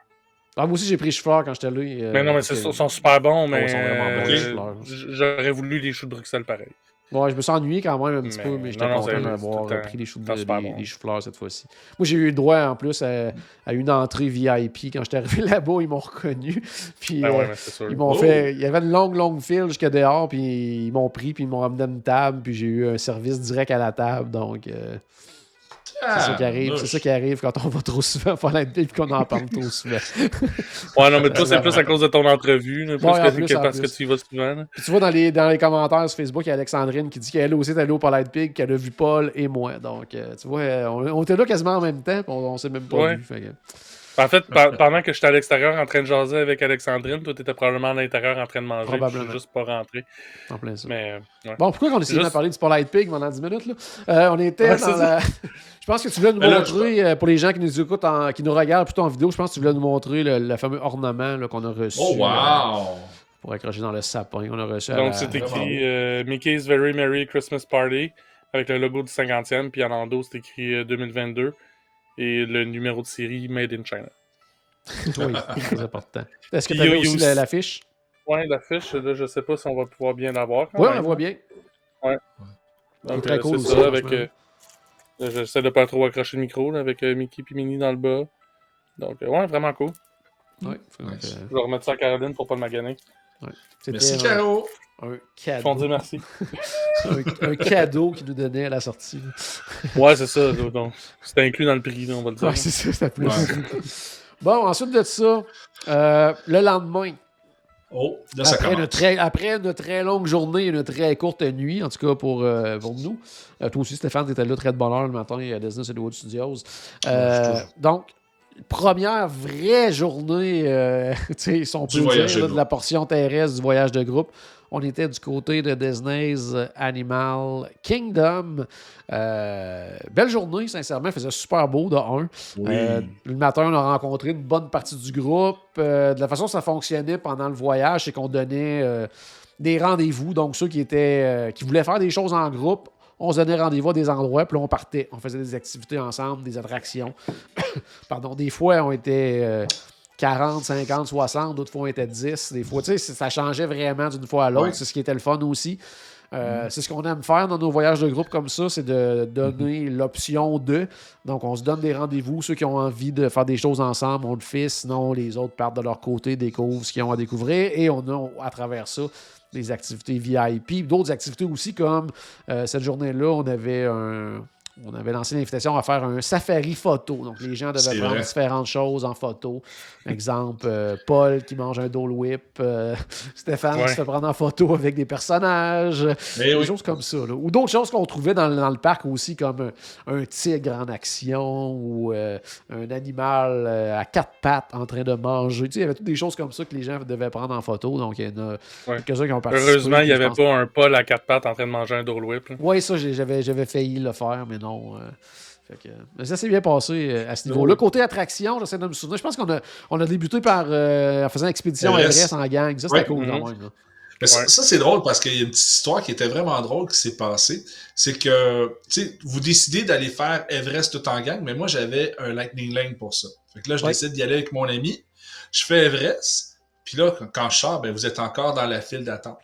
Ah, moi aussi, j'ai pris chauffeur quand j'étais là. euh, mais non, mais que- ils sont super bons, mais. ils sont vraiment bons, euh, les choux-fleurs. J'aurais voulu les choux de Bruxelles pareil. Ouais, je me suis ennuyé quand même un petit Mais- peu, mais j'étais content d'avoir pris les choux de les, bon. les choux-fleurs cette fois-ci. Moi, j'ai eu le droit en plus à, à une entrée VIP. Quand j'étais arrivé (laughs) là-bas, ils m'ont reconnu. Puis Ben euh, ouais, ils m'ont Oh. fait. Il y avait une longue, longue file jusqu'à dehors, puis ils m'ont pris, puis ils m'ont amené à une table, puis j'ai eu un service direct à la table. Donc, euh, c'est ça qui arrive. C'est ça qui arrive quand on va trop souvent faire la et qu'on en parle trop souvent. (laughs) Ouais, non, mais toi, c'est plus à cause de ton entrevue, là, plus Ouais, en que, plus, que en parce plus. que tu y vas souvent. là. Puis tu vois dans les, dans les commentaires sur Facebook, il y a Alexandrine qui dit qu'elle aussi est allée au Polite Pig, qu'elle a vu Paul et moi. Donc, euh, tu vois, euh, on, on était là quasiment en même temps, puis on, on s'est même pas Ouais. vu. Fait que- En fait, pe- pendant que j'étais à l'extérieur en train de jaser avec Alexandrine, toi, t'étais probablement à l'intérieur en train de manger. Probablement. Je suis juste pas rentré. en plein ça. Mais, euh, ouais. Bon, pourquoi on essaie de Juste- parler du Polite Pig pendant 10 minutes? Là? Euh, on était Ouais, dans la... (laughs) Je pense que tu voulais nous Mais là, montrer, euh, pour les gens qui nous écoutent, en- qui nous regardent plutôt en vidéo, je pense que tu voulais nous montrer le, le fameux ornement là, qu'on a reçu Oh, euh, wow! pour accrocher dans le sapin. On a reçu à Donc, la- c'est écrit euh, Mickey's Very Merry Christmas Party avec le logo du 50e, puis en endos, c'est écrit euh, 2022 et le numéro de série Made in China. oui, (laughs) c'est très important. Est-ce que tu avais il y a aussi aussi- la- l'affiche? Ouais, l'affiche, là, je sais pas si on va pouvoir bien la voir. Oui, on la voit bien. Donc, Très euh, cool c'est ça, avec. euh, J'essaie de pas trop accrocher le micro là, avec euh, Mickey et Minnie dans le bas. Donc, euh, ouais, vraiment cool. Ouais, donc, Nice. euh, Je vais remettre ça à Caroline pour pas le maganer. c'était Merci, Caro! Un, Ils font dire cadeau, merci. (laughs) un, un cadeau qu'ils nous donnait à la sortie. ouais, c'est ça. Donc, c'était inclus dans le prix, on va le dire. Ouais, c'est ça, c'était plus. Ouais. Bon, ensuite de ça, euh, le lendemain, Oh, là, ça après une, très, après une très longue journée, une très courte nuit, en tout cas pour, euh, pour nous. Euh, toi aussi, Stéphane, tu étais là très de bonne heure le matin à Disney Hollywood Studios. Euh, donc, première vraie journée, euh, (laughs) tu sais, si on peut dire, de là, de groupe. la portion terrestre du voyage de groupe. On était du côté de Disney's Animal Kingdom. Euh, belle journée, sincèrement. Il faisait super beau de 1. Oui. le matin, on a rencontré une bonne partie du groupe. Euh, de la façon dont ça fonctionnait pendant le voyage, c'est qu'on donnait euh, des rendez-vous. Donc, ceux qui, étaient, euh, qui voulaient faire des choses en groupe, on se donnait rendez-vous à des endroits, puis là, on partait. On faisait des activités ensemble, des attractions. (coughs) Pardon, des fois, on était euh, 40, 50, 60, d'autres fois, on était 10. Des fois, tu sais, ça changeait vraiment d'une fois à l'autre. Ouais. C'est ce qui était le fun aussi. Euh, C'est ce qu'on aime faire dans nos voyages de groupe comme ça, c'est de donner l'option de. Donc, on se donne des rendez-vous. Ceux qui ont envie de faire des choses ensemble, on le fait. Sinon, les autres partent de leur côté, découvrent ce qu'ils ont à découvrir. Et on a, à travers ça, des activités VIP. D'autres activités aussi, comme euh, cette journée-là, on avait un. On avait lancé l'invitation à faire un safari photo. Donc, les gens devaient prendre vrai. différentes choses en photo. Exemple, euh, Paul qui mange un Dole Whip, euh, (laughs) Stéphane Ouais. qui se fait prendre en photo avec des personnages, Mais des oui. choses comme ça. là. Ou d'autres choses qu'on trouvait dans, le- dans le parc aussi, comme un, un tigre en action ou euh, un animal euh, à quatre pattes en train de manger. Tu sais, il y avait toutes des choses comme ça que les gens devaient prendre en photo. Donc, il y en a Ouais. quelques-uns qui ont participé. Heureusement, il n'y avait pense- pas un Paul à quatre pattes en train de manger un Dole Whip. Oui, ça, j'avais failli le faire, mais non. euh, fait que, mais ça s'est bien passé euh, à ce niveau-là. Côté attraction, j'essaie de me souvenir. Je pense qu'on a, on a débuté par euh, en faisant expédition Everest. Everest en gang. Ça, c'était Ouais. cool quand Mhm. même. là. Mais ça, Ouais. ça, c'est drôle parce qu'il y a une petite histoire qui était vraiment drôle qui s'est passée. C'est que, tu sais, vous décidez d'aller faire Everest tout en gang, mais moi, j'avais un Lightning Lane pour ça. Fait que là, je Ouais. décide d'y aller avec mon ami. Je fais Everest. Puis là, quand- je sors, ben, vous êtes encore dans la file d'attente.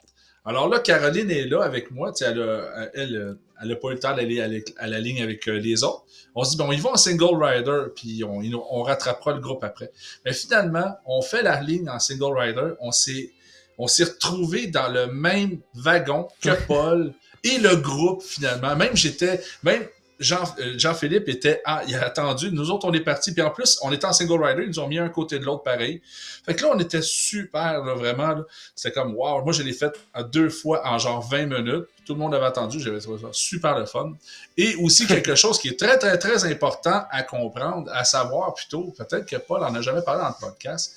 Alors là, Caroline est là avec moi. Tu sais, elle, a, elle, elle a pas eu le temps d'aller à, la- ligne avec euh, les autres. On se dit, bon, ils vont en single rider, puis on, rattrapera le groupe après. Mais finalement, on fait la ligne en single rider. On s'est on s'est retrouvés dans le même wagon que Paul et le groupe finalement. Même j'étais, même Jean, euh, Jean-Philippe était, ah, il a attendu. Nous autres, on est partis. Puis en plus, on était en single rider. Ils nous ont mis un côté de l'autre pareil. Fait que là, on était super, là, vraiment. là. C'était comme, wow. Moi, je l'ai fait à deux fois en genre 20 minutes. Tout le monde avait attendu. J'avais trouvé ça super le fun. Et aussi (laughs) quelque chose qui est très, très, très important à comprendre, à savoir plutôt, peut-être que Paul en a jamais parlé dans le podcast,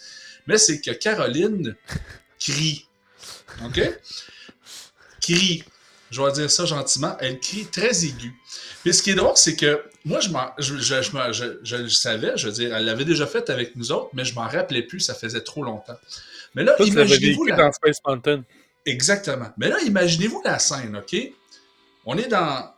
mais c'est que Caroline crie. OK? Crie. Je vais dire ça gentiment. Elle crie très aiguë. Puis ce qui est drôle, c'est que moi, je, je, je, je, le savais, je veux dire, elle l'avait déjà fait avec nous autres, mais je m'en rappelais plus, ça faisait trop longtemps. Mais là, imaginez-vous la... dans Space Mountain. Exactement. Mais là, imaginez-vous la scène, OK? On est dans.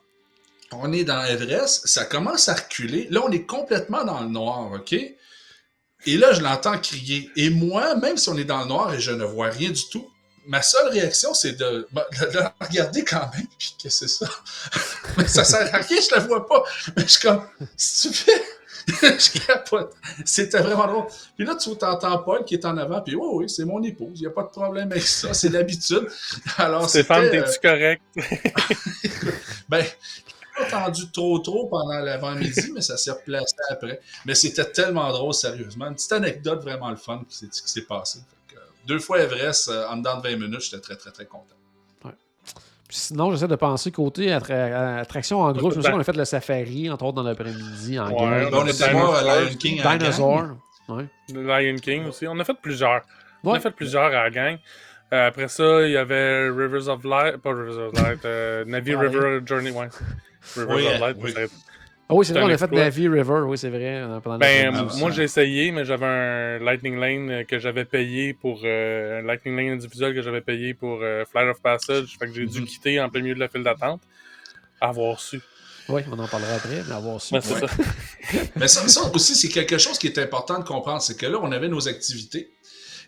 On est dans Everest, ça commence à reculer. Là, on est complètement dans le noir, OK? Et là, je l'entends crier. Et moi, même si on est dans le noir et je ne vois rien du tout, ma seule réaction, c'est de, bah, de regarder quand même. Puis, qu'est-ce que c'est ça? (laughs) Mais ça sert à rien, je la vois pas. Mais je suis comme, stupide. (laughs) je capote. C'était vraiment drôle. Puis là, tu t'entends Paul qui est en avant, puis oui, oui, c'est mon épouse, il n'y a pas de problème avec ça, c'est l'habitude. Alors, Stéphane, euh, t'es-tu correct? (laughs) ben, j'ai pas entendu trop trop pendant l'avant-midi, mais ça s'est replacé après. Mais c'était tellement drôle, sérieusement. Une petite anecdote vraiment le fun qui s'est, qui deux fois Everest euh, en dedans de 20 minutes, j'étais très très très content. Puis sinon, j'essaie de penser côté attra- attraction en groupe. Je me souviens qu'on a fait le safari, entre autres, dans l'après-midi en Ouais, gang. Ben, on était à Lion King. Dinosaur. Ouais. Lion King aussi. On a fait plusieurs. On a fait plusieurs à la gang. Euh, après ça, il y avait Rivers of Light, pas Rivers of Light, euh, Navy Ah, River Journey, ouais. Rivers Oui, of Light, oui. Ah oui, c'est vrai, on a fait. Navy River, oui, c'est vrai. euh, Pendant Ben, moi j'ai essayé, mais j'avais un Lightning Lane euh, que j'avais payé pour. euh, un Lightning Lane individuel que j'avais payé pour euh, Flight of Passage. Fait que j'ai dû Mhm. quitter en plein milieu de la file d'attente. Avoir su. Oui, on en parlera après, mais avoir su. Ben, c'est Ouais. ça. (laughs) Mais ça, ça aussi, c'est quelque chose qui est important de comprendre. C'est que là, on avait nos activités.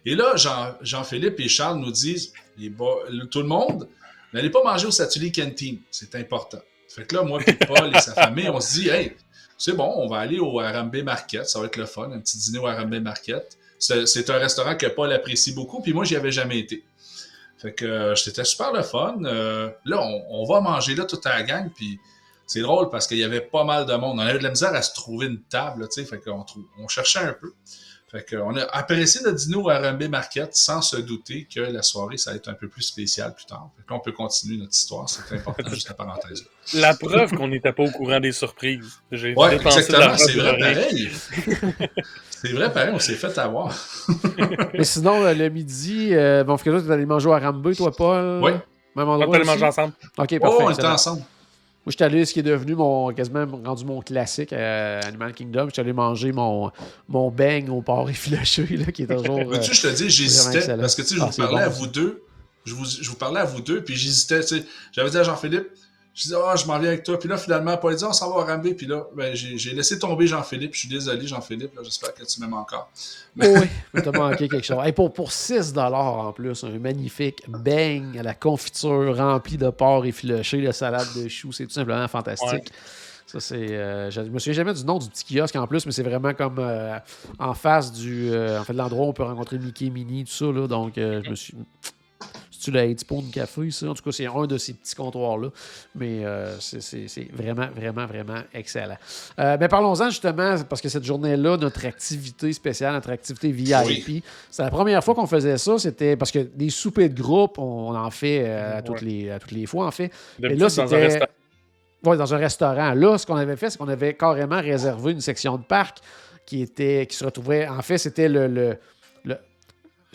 Et là, Jean- Jean-Philippe et Charles nous disent les bo- le- tout le monde, n'allez pas manger au Satellite Canteen. C'est important. Fait que là, moi, puis Paul et sa famille, on se dit hey, c'est bon, on va aller au Arambe Market. Ça va être le fun, un petit dîner au Arambe Market. C'est un restaurant que Paul apprécie beaucoup, puis moi, j'y avais jamais été. Fait que euh, c'était super le fun. Euh, là, on, va manger là toute la gang, puis c'est drôle parce qu'il y avait pas mal de monde. On avait de la misère à se trouver une table, tu sais, fait qu'on on cherchait un peu. Fait qu'on a apprécié notre dîner au RMB Market sans se douter que la soirée, ça va être un peu plus spécial plus tard. Fait qu'on peut continuer notre histoire, c'est important, juste la parenthèse. La preuve qu'on n'était pas au courant des surprises. J'ai Ouais, exactement, c'est vrai pareil. (laughs) c'est vrai pareil, on s'est fait avoir. (laughs) Mais sinon, euh, le midi, euh, bon, fait que toi, tu allé manger au Rambé, toi, Paul? Oui. Même On endroit. va pas aller aussi? manger ensemble. Ok, Oh, parfait. on était ensemble. Moi, je suis allé, ce qui est devenu mon, quasiment rendu mon classique à Animal Kingdom. Je suis allé manger mon, mon bang au porc effiloché, (laughs) là, qui est toujours. euh, Veux-tu, je te dis, vraiment j'hésitais parce que tu sais, je Ah, vous parlais bon, à vous deux. Je vous, je vous parlais à vous deux, puis j'hésitais. tu sais. J'avais dit à Jean-Philippe, je disais, ah, je m'en viens avec toi. Puis là, finalement, Paul dit, on s'en va Rambé. Puis là, ben, j'ai j'ai laissé tomber Jean-Philippe. Je suis désolé, Jean-Philippe. J'espère que tu m'aimes encore. (laughs) Oui, mais t'as manqué quelque chose. Hey, pour, pour 6 en plus, un magnifique bang à la confiture rempli de porc effiloché, de salade de choux, c'est tout simplement fantastique. Ouais. Ça, c'est. euh, je me souviens jamais du nom du petit kiosque en plus, mais c'est vraiment comme euh, en face du. euh, en fait, de l'endroit où on peut rencontrer Mickey, Minnie, tout ça. Là, donc, je me suis. C'est-tu le 8 Spoon Café, ça? En tout cas, c'est un de ces petits comptoirs-là. Mais euh, c'est- vraiment, vraiment, vraiment excellent. Euh, mais parlons-en justement, parce que cette journée-là, notre activité spéciale, notre activité VIP, c'est la première fois qu'on faisait ça. C'était parce que des soupers de groupe, on, en fait euh, à, toutes Ouais. les, à toutes les fois, en fait. Mais D'habitude, là, c'était. restaurant. Ouais, dans un restaurant. Là, ce qu'on avait fait, c'est qu'on avait carrément réservé une section de parc qui était qui se retrouvait. En fait, c'était le, le-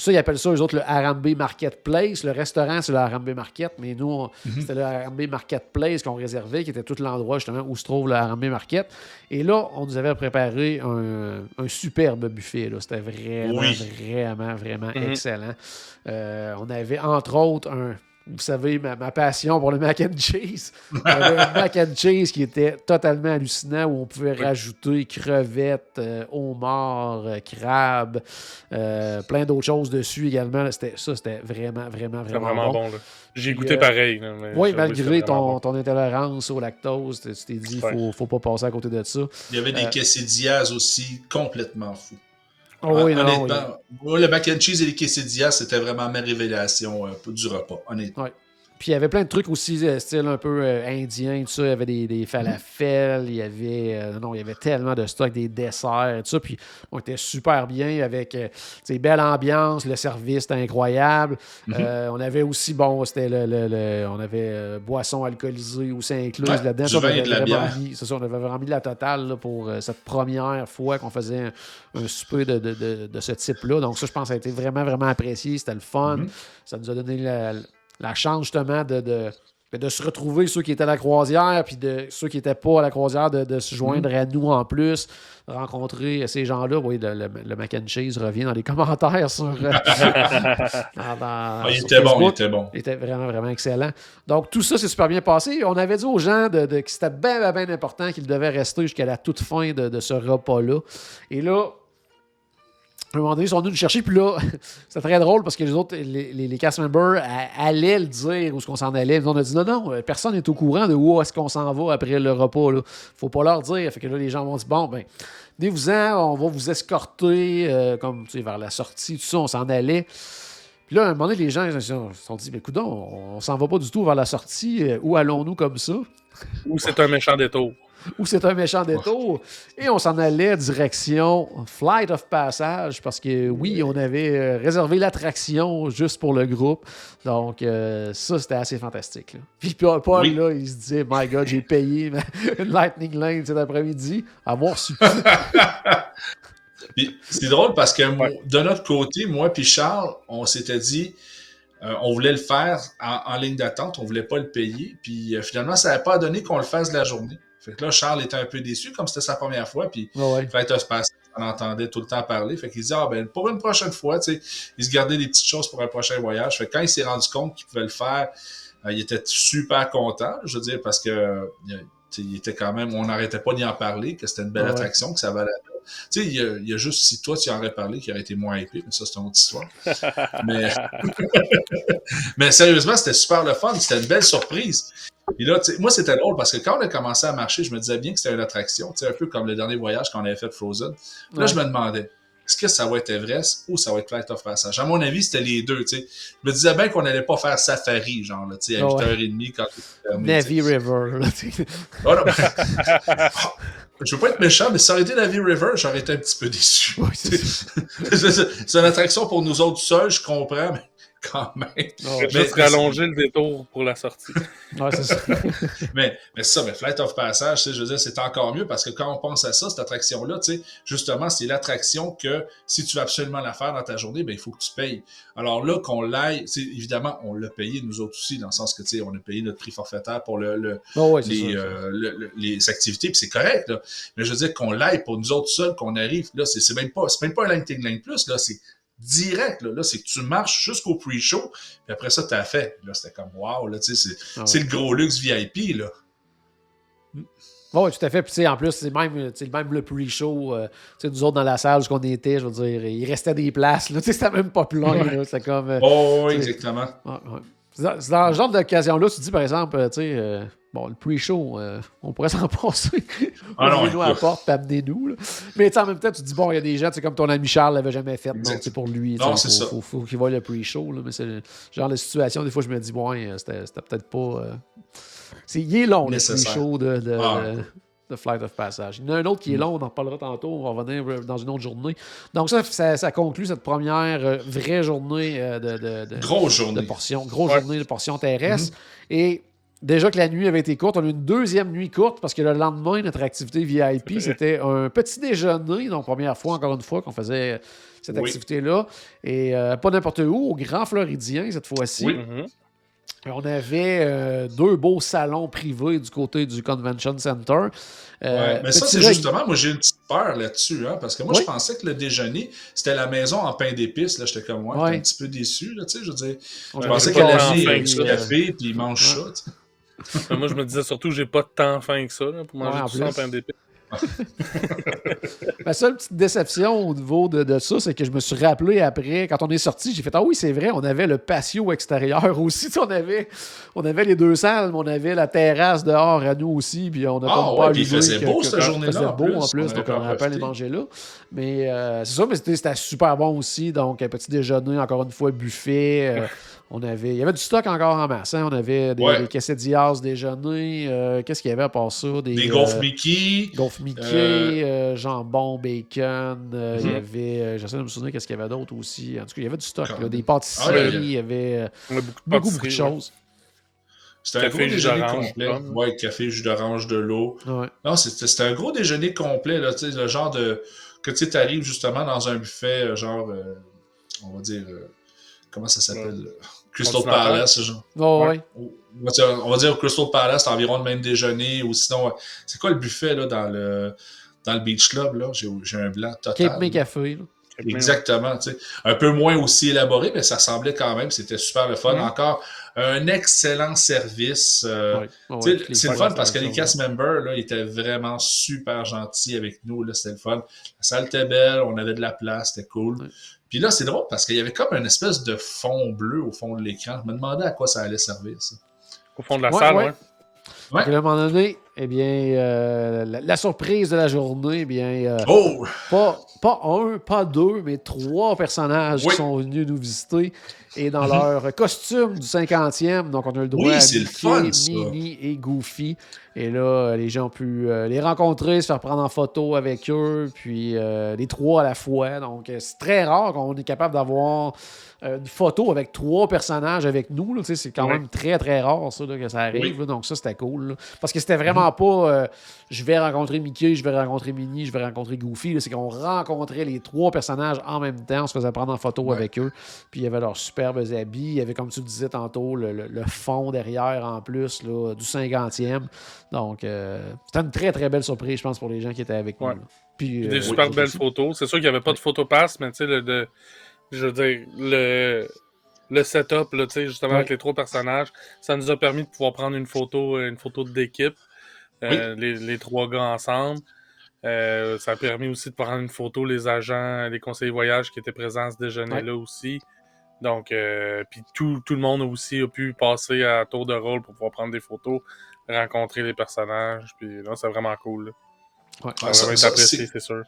Ça, ils appellent ça, eux autres, le Harambe Marketplace. Le restaurant, c'est le Harambe Market, mais nous, on- c'était le Harambe Marketplace qu'on réservait, qui était tout l'endroit, justement, où se trouve le Harambe Market. Et là, on nous avait préparé un, un superbe buffet. C'était vraiment, Oui. vraiment, vraiment Mhm. excellent. Euh, on avait, entre autres, un. Vous savez, ma, ma passion pour le mac and cheese. (laughs) Avait un mac and cheese qui était totalement hallucinant où on pouvait rajouter crevettes, euh, homards, euh, crabes, euh, plein d'autres choses dessus également. là. C'était, ça, c'était vraiment, vraiment, C'est vraiment, vraiment bon. bon. là. J'ai Puis, goûté euh, pareil. là, Oui, malgré ton, bon. ton intolérance au lactose, tu t'es dit, il Ouais. faut, faut pas passer à côté de ça. Il y avait des Euh, quesadillas aussi complètement fous. Oh, oui, non, honnêtement, oui. le mac and cheese et les quesadillas, c'était vraiment ma révélation euh, du repas, honnêtement. Puis il y avait plein de trucs aussi, euh, style un peu euh, indien, tout ça. Il y avait des, des falafels, il y avait. euh, non, il y avait tellement de stock, des desserts, tout ça. Puis on était super bien avec euh, tu sais, belle ambiance, le service était incroyable. Euh, on avait aussi, bon, c'était le, le- le- On avait boissons alcoolisées aussi incluses Ouais, là-dedans. du vin et de la bière. mis- C'est ça, on avait vraiment mis la totale là, pour cette première fois qu'on faisait un, un souper de, de- de- de ce type-là. Donc ça, je pense, ça a été vraiment, vraiment apprécié. C'était le fun. Mhm. Ça nous a donné la, la chance justement de, de, de se retrouver ceux qui étaient à la croisière, puis de ceux qui n'étaient pas à la croisière, de, de se joindre à nous en plus, rencontrer ces gens-là. Oui, le, le, le mac and cheese revient dans les (laughs) commentaires sur, euh, (laughs) dans- dans- Ah, il sur était bon, il était bon. Il était vraiment, vraiment excellent. Donc, tout ça s'est super bien passé. On avait dit aux gens de, que c'était bien, bien, bien important qu'ils devaient rester jusqu'à la toute fin de, de ce repas-là. Et là, à un moment donné, ils sont venus nous chercher, puis là, (laughs) c'était très drôle parce que les autres, les, cast members allaient le dire où est-ce qu'on s'en allait. Nous, on a dit non, non, euh, personne n'est au courant de où est-ce qu'on s'en va après le repas. Là. Faut pas leur dire. Fait que là, les gens vont dire bon, ben, venez-vous-en, on va vous escorter euh, comme, tu vers la sortie, tout ça, on s'en allait. Puis là, à un moment donné, les gens se sont- dit, écoute, on, on s'en va pas du tout vers la sortie. euh, où allons-nous comme ça? Ou c'est un méchant détour? Ou c'est un méchant détour. Et on s'en allait direction Flight of Passage parce que oui, on avait euh, réservé l'attraction juste pour le groupe. Donc, euh, ça, c'était assez fantastique. là. Puis Paul, Oui. là, il se disait, My God, j'ai payé (laughs) une Lightning Lane cet après-midi. Avoir su. (laughs) Puis c'est drôle parce que Ouais. de notre côté, moi puis Charles, on s'était dit, euh, on voulait le faire en, en ligne d'attente, on voulait pas le payer. Puis euh, finalement, ça n'avait pas donné qu'on le fasse la journée. Fait que là, Charles était un peu déçu, comme c'était sa première fois. Puis Ouais, ouais. Flight of Passage, on entendait tout le temps parler. Fait qu'il disait, ah ben, pour une prochaine fois, tu sais, il se gardait des petites choses pour un prochain voyage. Fait que quand il s'est rendu compte qu'il pouvait le faire, euh, il était super content, je veux dire, parce que euh, il, était quand même, on n'arrêtait pas d'y en parler, que c'était une belle Ouais. attraction, que ça valait la. Tu sais, il y, a, il y a juste si toi tu en aurais parlé qui aurait été moins épais, mais ça c'est une autre histoire. (laughs) mais, (laughs) mais sérieusement, c'était super le fun, c'était une belle surprise. Et là, moi, c'était drôle parce que quand on a commencé à marcher, je me disais bien que c'était une attraction, tu sais, un peu comme le dernier voyage qu'on avait fait Frozen. Là, Ouais. je me demandais, est-ce que ça va être Everest ou ça va être Flight of Passage? À mon avis, c'était les deux, tu sais. Je me disais bien qu'on n'allait pas faire safari, genre, là, tu sais, à Ah ouais. 8h30 quand Navy River. là. (laughs) Oh, non, (laughs) Je veux pas être méchant, mais si ça aurait été Navy River, j'aurais été un petit peu déçu. (laughs) C'est une attraction pour nous autres seuls, je comprends, mais (laughs) quand même. Ah ouais. Juste mais- rallonger le détour pour la sortie. (laughs) Ouais, c'est ça. (laughs) Mais, mais c'est ça, mais Flight of Passage, tu sais, je veux dire, c'est encore mieux parce que quand on pense à ça, cette attraction-là, tu sais, justement, c'est l'attraction que si tu veux absolument la faire dans ta journée, ben, il faut que tu payes. Alors là, qu'on l'aille, évidemment, on l'a payé nous autres aussi, dans le sens que, tu sais, on a payé notre prix forfaitaire pour le, le- Oh, ouais, c'est les, ça. euh, le- le- les activités, puis c'est correct, là. Mais je veux dire, qu'on l'aille pour nous autres seuls, qu'on arrive, là, c'est c'est même pas, c'est même pas un Lane Plus, là, c'est direct, là. Là, c'est que tu marches jusqu'au pre-show, puis après ça, t'as fait. Là, c'était comme, wow, là, tu sais, c'est Ah ouais. le gros luxe VIP, là. Oui, tout à fait. Puis, en plus, c'est même, même le pre-show. euh, nous autres, dans la salle où on était, je veux dire, il restait des places. (laughs) C'était même pas plein. là. C'était comme. euh, Oh, oui, exactement. ouais, ouais. C'est dans, c'est le genre d'occasion-là, tu dis, par exemple, euh, tu sais, euh, bon, le pre-show, euh, on pourrait (laughs) s'en passer. Ah Ouvrez-nous à la porte, amenez-nous. Mais, en même temps, tu te dis, bon, il y a des gens, tu sais, comme ton ami Charles l'avait jamais fait. Donc, c'est pour lui. Non, c'est faut, ça. Faut, faut qu'il voie le pre-show. Mais c'est le genre de situation, des fois, je me dis, euh, c'était c'était peut-être pas. euh, c'est, il est long, le pre-show de, de, Ah. De- de Flight of Passage. Il y en a un autre qui est Mm. long, on en reparlera tantôt, on va revenir euh, dans une autre journée. Donc, ça, ça, ça conclut cette première euh, vraie journée euh, de, de, de, Grosse de journée. portion, grosse Ouais. journée de portion terrestre. Mm-hmm. Et déjà que la nuit avait été courte, on a eu une deuxième nuit courte parce que le lendemain, notre activité VIP, (laughs) c'était un petit déjeuner. Donc, première fois, encore une fois, qu'on faisait cette Oui. activité-là. Et euh, pas n'importe où, au Grand Floridien cette fois-ci. Oui. Mhm. On avait euh, deux beaux salons privés du côté du Convention Center. Euh, Ouais, mais ça, c'est justement, moi, j'ai une petite peur là-dessus, hein, parce que moi, Oui. je pensais que le déjeuner, c'était la maison en pain d'épices, là, j'étais comme, ouais, Ouais. j'étais un petit peu déçu, là, tu sais, je veux dire, on je pensais qu'elle avait faim un que petit ça. café, puis il mange Ouais. ça, (laughs) moi, je me disais surtout, j'ai pas tant faim que ça là, pour manger Ouais, en tout ça en plus. pain d'épices. (laughs) Ma seule petite déception au niveau de, de ça, c'est que je me suis rappelé après, quand on est sorti, j'ai fait Ah oui, c'est vrai, on avait le patio extérieur (laughs) aussi. Tu sais, on, avait, on avait les deux salles, mais on avait la terrasse dehors à nous aussi. Puis on a Ah ouais, pas puis il faisait que- beau, que- cette journée-là, faisait beau en plus, On donc on pas pu aller profité. manger là. Mais euh, c'est ça, mais c'était c'était super bon aussi. Donc, un petit déjeuner, encore une fois, buffet. euh, (laughs) on avait, il y avait du stock encore en masse. hein. On avait des, Ouais. des quesadillas déjeuner. euh, Qu'est-ce qu'il y avait à part ça? Des, Des euh, gaufres Mickey, Gaufre Mickey, Euh, euh, jambon, bacon, euh, il y Mhm. avait, euh, j'essaie de me souvenir qu'est-ce qu'il y avait d'autre aussi. En tout cas, il y avait du stock, Comme- là, des Ah, pâtisseries, il y a- il y avait euh, beaucoup de beaucoup, beaucoup de choses. c'était un gros déjeuner complet. pomme. Ouais, café, jus d'orange, de l'eau. Ouais. Non, c'était c'était un gros déjeuner complet, là, tu sais, le genre de. Que tu arrives justement dans un buffet, euh, genre, euh, on va dire, euh, comment ça s'appelle? Euh, Crystal. Palace, genre. Oh, Ouais. ouais. On va, dire, on va dire au Crystal Palace, c'est environ le même déjeuner, ou sinon, euh, c'est quoi le buffet, là, dans le, dans le Beach Club, là? J'ai j'ai un blanc total. Cape May Café. là. Exactement, tu sais. Un peu moins aussi élaboré, mais ça semblait quand même, c'était super le fun. Mhm. Encore un excellent service. euh, c'est le fun parce que les cast members, là, ils étaient vraiment super gentils avec nous. Là, c'était le fun. La salle était belle, on avait de la place, c'était cool. Ouais. Puis là, c'est drôle parce qu'il y avait comme une espèce de fond bleu au fond de l'écran. Je me demandais à quoi ça allait servir, ça. Au fond de la Ouais, salle, ouais. ouais. Ouais. Puis à un moment donné, eh bien, euh, la, la surprise de la journée, eh bien, euh, Oh! pas, pas un, pas deux, mais trois personnages Oui. qui sont venus nous visiter. Et dans Mhm. leur costume du 50e, donc on a le droit Oui, à le Mickey, fun. Minnie et Goofy. Et là, les gens ont pu euh, les rencontrer, se faire prendre en photo avec eux, puis les trois à la fois. Donc, c'est très rare qu'on est capable d'avoir une photo avec trois personnages avec nous. C'est quand même très, très rare ça, là, que ça arrive. Là. donc, ça, c'était cool. là. Parce que c'était vraiment pas euh, je vais rencontrer Mickey, je vais rencontrer Minnie, je vais rencontrer Goofy. C'est qu'on rencontrait les trois personnages en même temps. On se faisait prendre en photo Ouais. avec eux. Puis il y avait leurs superbes habits. Il y avait, comme tu le disais tantôt, le, le- le fond derrière en plus là, du 50e. Donc, euh, c'était une très, très belle surprise, je pense, pour les gens qui étaient avec Ouais. nous. Puis, euh, des oui, super belles aussi. photos. C'est sûr qu'il n'y avait pas de photopass, mais tu sais, le, de- je veux dire, le, le setup, là, justement, avec les trois personnages, ça nous a permis de pouvoir prendre une photo, une photo d'équipe, euh, les, les trois gars ensemble. Euh, ça a permis aussi de prendre une photo, les agents, les conseillers voyage qui étaient présents à ce déjeuner-là aussi. Donc, euh, puis tout, tout le monde aussi a pu passer à tour de rôle pour pouvoir prendre des photos, rencontrer les personnages. Puis là, c'est vraiment cool. là. Ouais. Ça va être apprécié, c'est- sûr.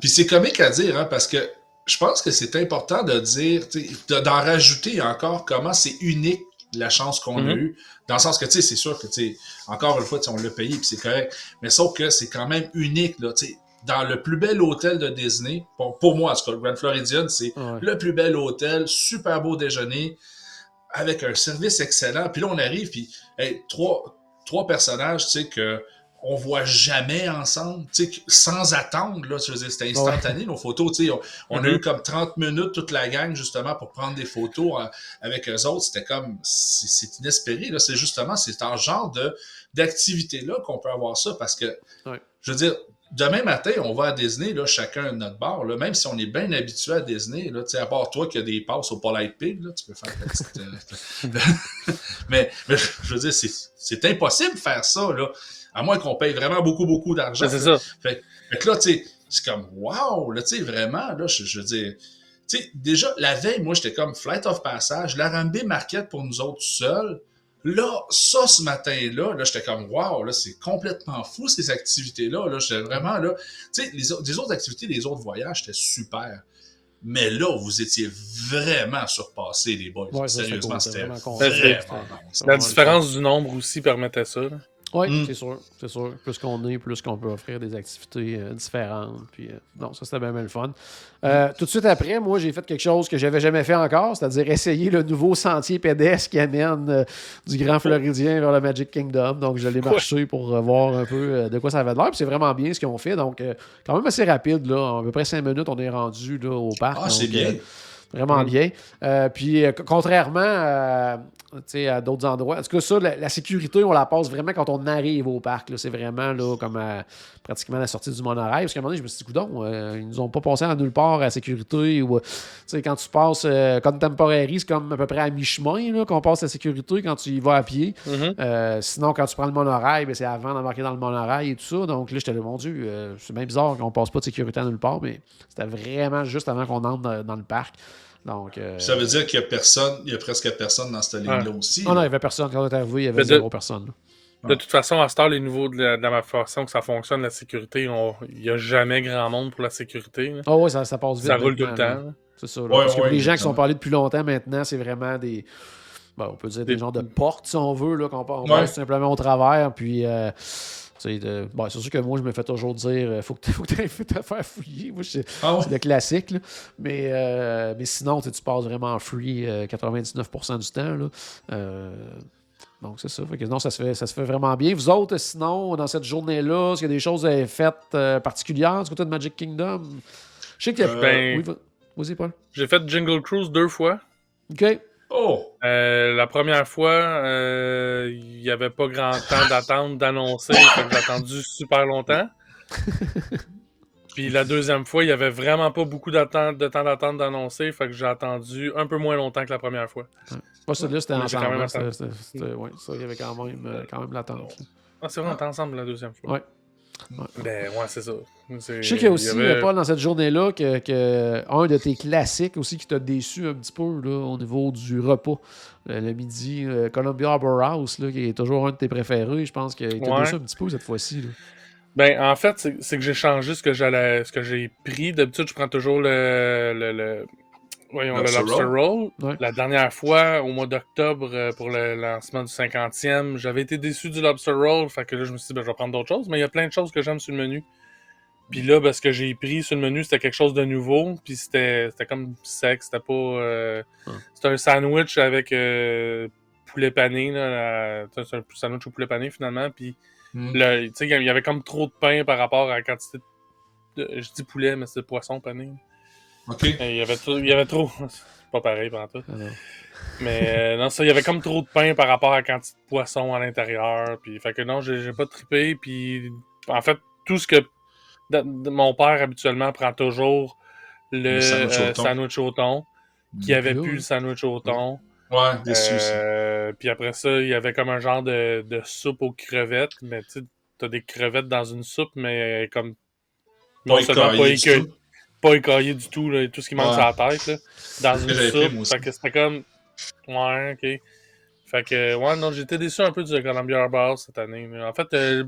Puis c'est comique à dire, hein, parce que je pense que c'est important de dire, d'en rajouter encore comment c'est unique la chance qu'on a Mhm. eue. Dans le sens que, tu sais, c'est sûr que, tu sais, encore une fois, tu sais, on l'a payé, puis c'est correct. Mais sauf que c'est quand même unique, là, tu sais. Dans le plus bel hôtel de Disney, pour, pour moi, en tout cas, le Grand Floridian, c'est Ouais. le plus bel hôtel, super beau déjeuner, avec un service excellent. Puis là, on arrive, puis hey, trois, trois personnages, tu sais, que on voit jamais ensemble, tu sais, que- sans attendre, là, c'était instantané, nos photos, tu sais, on, on a eu comme 30 minutes, toute la gang, justement, pour prendre des photos euh, avec eux autres, c'était comme, c'est inespéré, là, c'est justement, c'est un genre de d'activité-là qu'on peut avoir ça, parce que, Ouais. je veux dire, demain matin, on va à Disney, là, chacun à notre bar, là, même si on est bien habitué à Disney, là, tu sais, à part toi qui a des passes au Polite Pig, là, tu peux faire ta petite... euh, (laughs) (laughs) mais, mais je veux dire, c'est c'est impossible de faire ça, là, à moins qu'on paye vraiment beaucoup, beaucoup d'argent. C'est ça. Fait, fait que là, tu sais, c'est comme, wow, là, tu sais, vraiment, là, je, je veux dire, tu sais, déjà, la veille, moi, j'étais comme Flight of Passage, l'Arambé Market pour nous autres seuls. Là, ça, ce matin-là, là, j'étais comme, wow, là, c'est complètement fou, ces activités-là. Là, j'étais vraiment, là, tu sais, les, au- les autres activités, les autres voyages, c'était super. Mais là, vous étiez vraiment surpassés, les boys. Ouais, c'était Sérieusement, cool, c'était vraiment vraiment, La différence du nombre aussi permettait ça. là. Oui, Mm. c'est sûr, c'est sûr. Plus qu'on est, plus qu'on peut offrir des activités euh, différentes. Puis, euh, non, ça, c'était bien, bien le fun. Euh, tout de suite après, moi, j'ai fait quelque chose que j'avais jamais fait encore, c'est-à-dire essayer le nouveau sentier pédestre qui amène euh, du Grand Floridien vers le Magic Kingdom. Donc, je l'ai marché pour euh, voir un peu euh, de quoi ça avait de l'air. Puis, c'est vraiment bien ce qu'ils ont fait. Donc, euh, quand même assez rapide, là. En à peu près cinq minutes, on est rendu là, au parc. Ah, c'est bien. Euh, Vraiment Mm. bien. Euh, puis, euh, contrairement à, sais, à d'autres endroits, en tout cas, ça, la, la sécurité, on la passe vraiment quand on arrive au parc. là. C'est vraiment là, comme à- pratiquement la sortie du monorail. Parce qu'à un moment donné, je me suis dit, coudon, euh, ils nous ont pas passé à nulle part à la sécurité. Ou, euh, quand tu passes euh, Contemporary, c'est comme à peu près à mi-chemin là, qu'on passe la sécurité quand tu y vas à pied. Mhm. Euh, sinon, quand tu prends le monorail, ben, c'est avant d'embarquer dans le monorail et tout ça. Donc là, j'étais là, mon Dieu, euh, c'est bien bizarre qu'on passe pas de sécurité à nulle part, mais c'était vraiment juste avant qu'on entre dans, dans le parc. Donc, euh, Ça veut dire qu'il y a personne, il y a presque personne dans cette ligne-là aussi. Oh non, il n'y avait personne. Quand on est arrivé, il y avait zéro personne. là. De toute façon, à ce temps, les nouveaux de la, de la façon que ça fonctionne, la sécurité, il n'y a jamais grand monde pour la sécurité. Ah ouais, ça, ça passe vite. Ça roule tout le temps. C'est ça. là. Ouais, Parce que ouais, les gens qui sont parlés depuis longtemps maintenant, c'est vraiment des. bon, on peut dire des, Des- genres de portes, si on veut, là, qu'on Ouais. passe tout simplement au travers. Puis. euh, de- bon, c'est sûr que moi, je me fais toujours dire euh, faut que tu (laughs) faut que t'ailles te faire fouiller. C'est Ah ouais? c'est le classique. là. Mais, euh, mais sinon, tu passes vraiment free euh, 99% du temps. Là. Euh, donc, c'est ça. Fait que non, ça se, fait, ça se fait vraiment bien. Vous autres, sinon, dans cette journée-là, est-ce qu'il y a des choses euh, faites euh, particulières du côté de Magic Kingdom? Je sais qu'il y a. Euh, ben- Oui, va- vas-y, Paul. J'ai fait Jingle Cruise deux fois. OK. Oh! Euh, la première fois, euh, il n'y avait pas grand temps d'attendre, d'annoncer, fait que j'ai attendu super longtemps. (laughs) Puis la deuxième fois, il n'y avait vraiment pas beaucoup de temps d'attente d'annoncer, fait que j'ai attendu un peu moins longtemps que la première fois. Moi, celui-là, c'était ensemble. hein. C'était- ouais, ça, il y avait quand même, euh, quand même l'attente. Ah, c'est vrai, on était ensemble la deuxième fois. Ouais. Ben, ouais, c'est ça. Je sais qu'il y a aussi, avait- Paul, dans cette journée-là, que, que un de tes classiques aussi qui t'a déçu un petit peu là, au niveau du repas. Le, le midi, euh, Columbia Harbor House, là, qui est toujours un de tes préférés. Je pense qu'il t'a Ouais. déçu un petit peu cette fois-ci. là. Ben, en fait, c'est c'est que j'ai changé ce que j'allais, ce que j'ai pris. D'habitude, je prends toujours le, le, le- voyons, Lobster le lobster roll. Ouais. La dernière fois, au mois d'octobre, euh, pour le lancement du 50e, j'avais été déçu du lobster roll. Fait que là, je me suis dit, ben, je vais prendre d'autres choses. Mais il y a plein de choses que j'aime sur le menu. Puis là, ben, ce que j'ai pris sur le menu, c'était quelque chose de nouveau. Puis c'était c'était comme sec. C'était pas. euh, Hum. C'était un sandwich avec euh, poulet pané. C'est un sandwich au poulet pané finalement. Puis Hmm. le- tu sais, il y avait comme trop de pain par rapport à la quantité de. Je dis poulet, mais c'est poisson pané. OK. Il y avait, trop- il y avait trop. (laughs) C'est pas pareil, pendant tout. Alors, Mais euh, non, ça, il y avait comme trop de pain par rapport à la quantité de poisson à l'intérieur. Puis, fait que non, j'ai j'ai pas trippé. Puis, en fait, tout ce que de- de- mon père habituellement prend toujours le, Le sandwich au euh, thon. sandwich au thon, qui avait plus le sandwich au thon. Ouais, déçu. Euh, puis après ça, il y avait comme un genre de, de soupe aux crevettes. Mais tu sais, t'as des crevettes dans une soupe, mais comme. Non Pas seulement pas tout. Pas écaillé du tout, là, tout ce qui manque Ouais. sur la tête, là, dans une soupe. Fait que c'était comme. Ouais, ok. Fait que, ouais, non, j'étais déçu un peu du Columbia Harbor cette année. là. En fait, euh,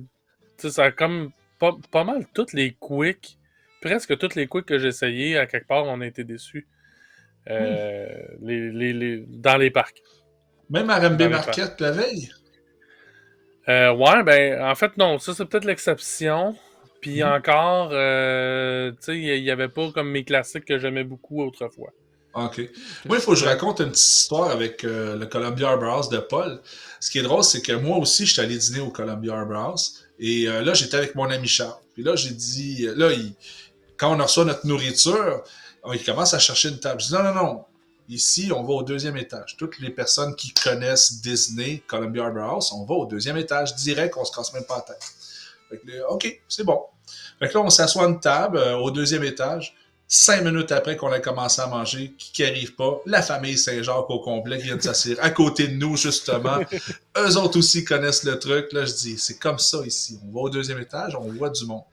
tu sais, ça a comme pas, pas mal toutes les quicks, presque toutes les quicks que j'ai essayées, à quelque part, on a été déçus. Euh, les, les, les- dans les parcs. Même à RMB Market la veille? Euh, ouais, ben, en fait, non, ça, c'est peut-être l'exception. Puis Mhm. encore, euh, tu sais, il n'y avait pas comme mes classiques que j'aimais beaucoup autrefois. OK. Moi, il faut que je raconte une petite histoire avec euh, le Columbia Harbor House de Paul. Ce qui est drôle, c'est que moi aussi, je suis allé dîner au Columbia Harbor House. Et euh, là, j'étais avec mon ami Charles. Puis là, j'ai dit, là, il- quand on reçoit notre nourriture, on- il commence à chercher une table. Je dis, non, non, non. Ici, on va au deuxième étage. Toutes les personnes qui connaissent Disney, Columbia Harbor House, on va au deuxième étage direct, on se casse même pas la tête. Fait que là, OK, c'est bon. Fait que là, on s'assoit à une table euh, au deuxième étage. Cinq minutes après qu'on a commencé à manger, qui qui arrive pas? La famille Saint-Jacques au complet qui vient de s'asseoir à côté de nous, justement. (laughs) Eux autres aussi connaissent le truc. Là, je dis, c'est comme ça ici. On va au deuxième étage, on voit du monde.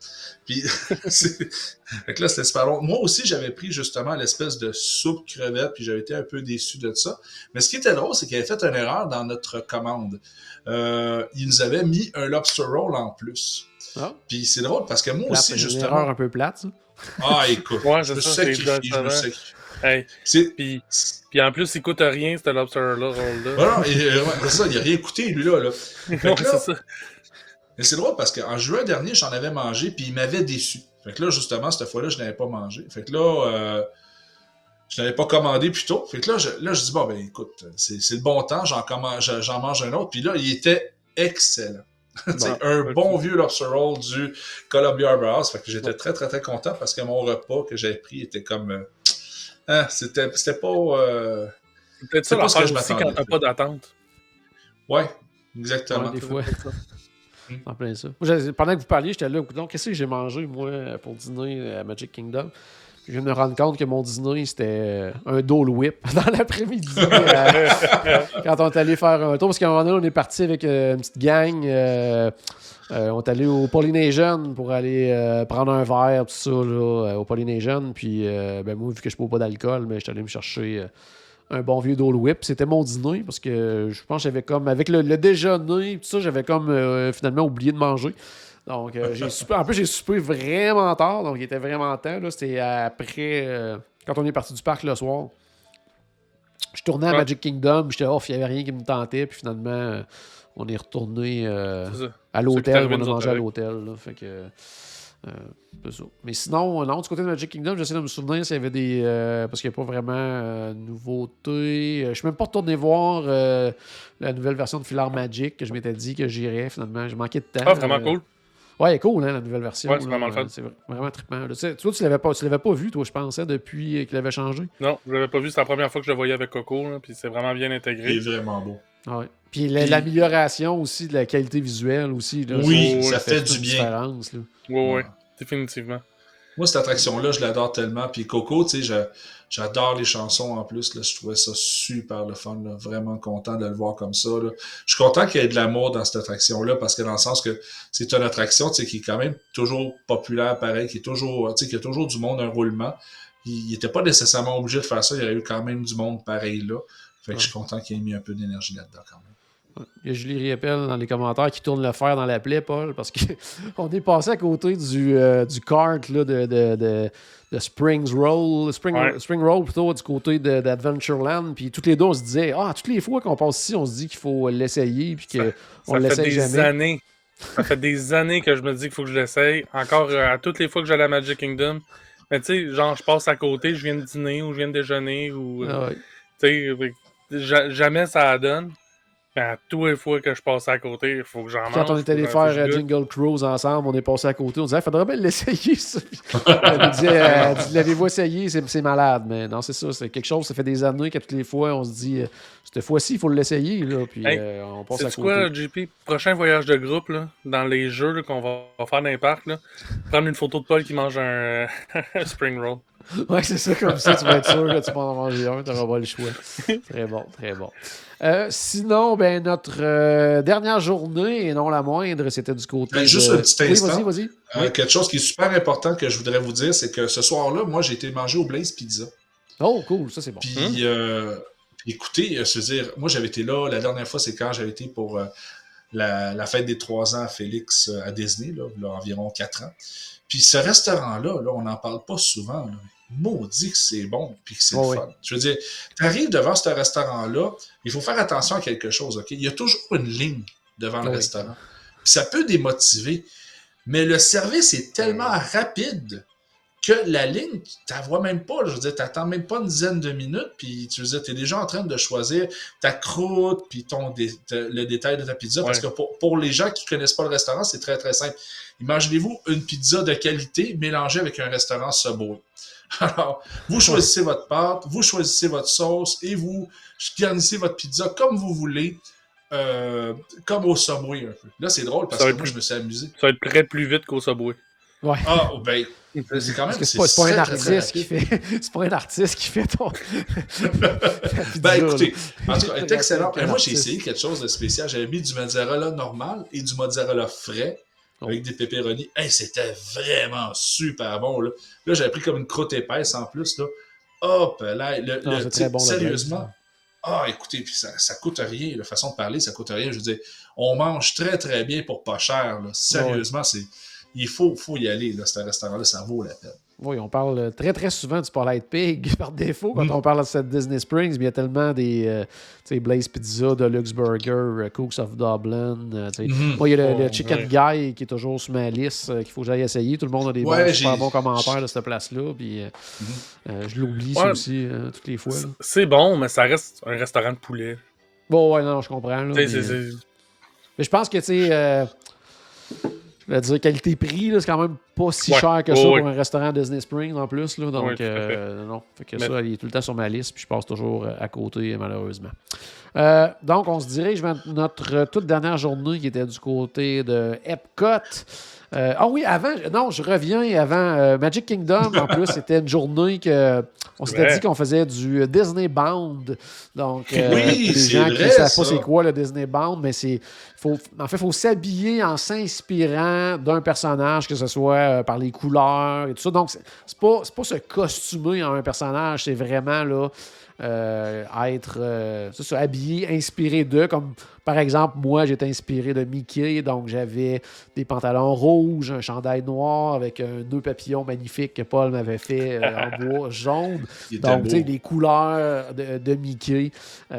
Puis, (laughs) fait que là, c'était super long. Moi aussi, j'avais pris justement l'espèce de soupe crevette, puis j'avais été un peu déçu de ça. Mais ce qui était drôle, c'est qu'il avait fait une erreur dans notre commande. Euh, il nous avait mis un lobster roll en plus. Ah. Puis c'est drôle parce que moi Plate, aussi, une justement. erreur un peu plate, ça. Ah, écoute, Ouais, je me sacrifie, je me sacrifie. Hey, puis, puis en plus, il coûte rien, ce lobster-là. Voilà, euh, ouais, c'est ça, il a rien coûté, lui-là. (laughs) Là. C'est ça. Mais c'est drôle parce qu'en juin dernier, j'en avais mangé, puis il m'avait déçu. Fait que là, justement, cette fois-là, je n'avais pas mangé. Fait que là, euh, je n'avais pas commandé plus tôt. Fait que là, je, là, je dis, bon, ben écoute, c'est, c'est le bon temps, j'en mange un autre. Puis là, il était excellent. (laughs) Bon, un bon vieux lobster roll du Columbia House. Fait que j'étais très, très, très content parce que mon repas que j'avais pris était comme... euh, hein, c'était, c'était pas... euh, peut-être ça pas ce que je aussi m'attendais. quand t'as pas d'attente. Ouais, exactement. Ouais, des fois. Mm. En plein ça. Moi, pendant que vous parliez, j'étais là, donc qu'est-ce que j'ai mangé, moi, pour dîner à Magic Kingdom? Je viens de me rendre compte que mon dîner, c'était euh, un Dole Whip (laughs) dans l'après-midi. (laughs) euh, quand on est allé faire un tour, parce qu'à un moment donné, on est parti avec euh, une petite gang. euh, euh, on est allé au Polynesian pour aller prendre un verre, tout ça, là, au Polynesian. Puis, ben, moi, vu que je ne bois pas d'alcool, mais j'étais allé me chercher un bon vieux Dole Whip. C'était mon dîner parce que je pense que j'avais comme, avec le, le déjeuner, tout ça, j'avais comme finalement oublié de manger. Donc, euh, j'ai soupé- en plus, j'ai soupé vraiment tard, donc il était vraiment temps. C'était après, euh, quand on est parti du parc le soir. Je tournais à. Magic Kingdom, j'étais off, il n'y avait rien qui me tentait, puis finalement, euh, on est retourné à l'hôtel, on a mangé à l'hôtel. Fait que. euh, ça. Mais sinon, non, du côté de Magic Kingdom, j'essaie de me souvenir s'il y avait des. euh, parce qu'il n'y a pas vraiment euh, nouveauté. Je suis même pas retourné voir la nouvelle version de Filar Magic que je m'étais dit que j'irais finalement. J'ai manqué de temps. Ah, vraiment cool. Ouais, elle est cool, hein, la nouvelle version. Ouais, c'est vraiment le fun. Euh, C'est vraiment trippant. Tu sais, toi, tu l'avais pas, tu l'avais pas vu, toi, je pensais, depuis qu'il avait changé. Non, je l'avais pas vu, c'est la première fois que je le voyais avec Coco, là, puis c'est vraiment bien Il est intégré. vraiment beau. Ouais. Puis la- Puis- l'amélioration aussi de la qualité visuelle aussi. là, Oui, ça fait du bien. différence, là. Ouais, ouais, définitivement. Moi, cette attraction-là, je l'adore tellement. Puis Coco, tu sais, j'adore les chansons en plus. Là, je trouvais ça super le fun. Là. Vraiment content de le voir comme ça. Là. Je suis content qu'il y ait de l'amour dans cette attraction-là parce que dans le sens que c'est une attraction tu sais, qui est quand même toujours populaire, pareil, qui est toujours, tu sais, qui a toujours du monde, un roulement. Il n'était pas nécessairement obligé de faire ça. Il y aurait eu quand même du monde pareil là. Fait que je suis content qu'il ait mis un peu d'énergie là-dedans quand même. Il y a Julie Riepel dans les commentaires qui tourne le fer dans la plaie, Paul, parce qu'on (laughs) est passé à côté du, euh, du kart là, de, de, de, de Springs Roll, Spring, Ouais. Spring Roll plutôt, du côté de- d'Adventureland. Puis toutes les deux, on se disait, ah, toutes les fois qu'on passe ici, on se dit qu'il faut l'essayer, puis qu'on Ça fait l'essaye des jamais. années. Ça fait des (laughs) années que je me dis qu'il faut que je l'essaye. Encore euh, à toutes les fois que j'allais à Magic Kingdom. Mais tu sais, genre, je passe à côté, je viens de dîner ou je viens de déjeuner ou. euh, Ah ouais. Tu sais, jamais ça la donne. À toutes les fois que je passe à côté, il faut que j'en mange. Quand on est allé faire euh. Jingle Cruise ensemble, on est passé à côté. On disait, il faudrait bien l'essayer, ça. (laughs) Nous disait, euh, dit, l'avez-vous essayé? C'est c'est malade. Mais non, c'est ça. C'est quelque chose, ça fait des années qu'à toutes les fois, on se dit, euh, cette fois-ci, il faut l'essayer. là. Puis Hey, euh, on passe à C'est côté. quoi, JP? Prochain voyage de groupe, là, dans les jeux là, qu'on va, va faire dans les parcs, là, prendre une photo de Paul qui mange un, (laughs) un spring roll. (laughs) Ouais, c'est ça, comme ça, tu vas être sûr que tu vas en manger un, tu n'auras pas le choix. (laughs) Très bon, très bon. Euh, sinon, ben, notre euh, dernière journée, et non la moindre, c'était du côté. Ben, juste de... un petit Oui, instant. vas-y, vas-y. Euh, Quelque chose qui est super important que je voudrais vous dire, c'est que ce soir-là, moi, j'ai été manger au Blaze Pizza. Oh, cool, ça c'est bon. Puis, puis écoutez, euh, veux dire, moi j'avais été là, la dernière fois, c'est quand j'avais été pour euh, la, fête des trois ans à Félix euh, à Disney, là, là environ quatre ans. Puis ce restaurant-là, là, on n'en parle pas souvent. Là. Maudit que c'est bon, puis que c'est fun. Je veux dire, tu arrives devant ce restaurant-là, il faut faire attention à quelque chose, OK? Il y a toujours une ligne devant le restaurant. ça peut démotiver, mais le service est tellement rapide que la ligne, tu vois même pas. je veux dire, tu n'attends même pas une dizaine de minutes, puis tu veux es déjà en train de choisir ta croûte, puis ton le détail de ta pizza. Parce que pour, les gens qui connaissent pas le restaurant, c'est très, très simple. Imaginez-vous une pizza de qualité mélangée avec un restaurant Subway. (laughs) Alors, vous choisissez votre pâte, vous choisissez votre sauce et vous garnissez votre pizza comme vous voulez. Euh, comme au Subway un peu. Là, c'est drôle parce que moi, je me suis amusé. Ça va être très plus vite qu'au Subway. Ouais. Ah, oh, ben, c'est quand même. c'est pas, pas, un artiste qui fait. (laughs) c'est pas un artiste qui fait ton. (laughs) ben écoutez, en tout cas, est excellent. moi, j'ai essayé quelque chose de spécial. J'avais mis du mozzarella normal et du mozzarella frais oh. avec des pepperonis. Hey, c'était vraiment super bon. Là, là j'avais pris comme une croûte épaisse en plus. Là. Hop, là, le, bon, sérieusement. Ah, écoutez, puis ça, ça coûte rien. La façon de parler, ça coûte rien. Je veux dire, on mange très, très bien pour pas cher. Là. Sérieusement, c'est il faut, faut y aller. Là, ce restaurant-là, ça vaut la peine. Oui, on parle très très souvent du Polite Pig (laughs) par défaut quand mm. on parle de cette Disney Springs, mais il y a tellement des euh, Blaze Pizza, Deluxe Burger, euh, Cooks of Dublin. Euh, mm-hmm. Moi, il y a le, oh, Chicken Guy qui est toujours sur ma liste, qu'il faut que j'aille essayer. Tout le monde a des bons, super bons commentaires de cette place-là. Puis, mm-hmm. je l'oublie aussi toutes les fois. C'est bon, mais ça reste un restaurant de poulet. Bon, ouais, non, je comprends. mais, je pense que, tu sais je veux dire, qualité-prix, c'est quand même pas si cher que ça pour un restaurant Disney Springs en plus. Là, donc, euh, non. Fait que ça, il est tout le temps sur ma liste, puis je passe toujours euh, à côté, malheureusement. Euh, donc, on se dirige vers notre toute dernière journée qui était du côté de Epcot. Euh, ah oui, avant, non, je reviens avant euh, Magic Kingdom. En plus, (laughs) c'était une journée que on s'était dit qu'on faisait du Disney Bound. Donc, euh, oui, les gens qui ne savent pas c'est quoi le Disney Bound, mais c'est. Faut, en fait, il faut s'habiller en s'inspirant d'un personnage, que ce soit par les couleurs et tout ça. Donc, c'est pas, pas se costumer en un personnage, c'est vraiment là. Euh, être euh, habillé, inspiré d'eux. Comme par exemple, moi, j'étais inspiré de Mickey, donc j'avais des pantalons rouges, un chandail noir avec un nœud papillon magnifique que Paul m'avait fait euh, en (laughs) bois jaune. Donc, tu sais, les couleurs de, Mickey. on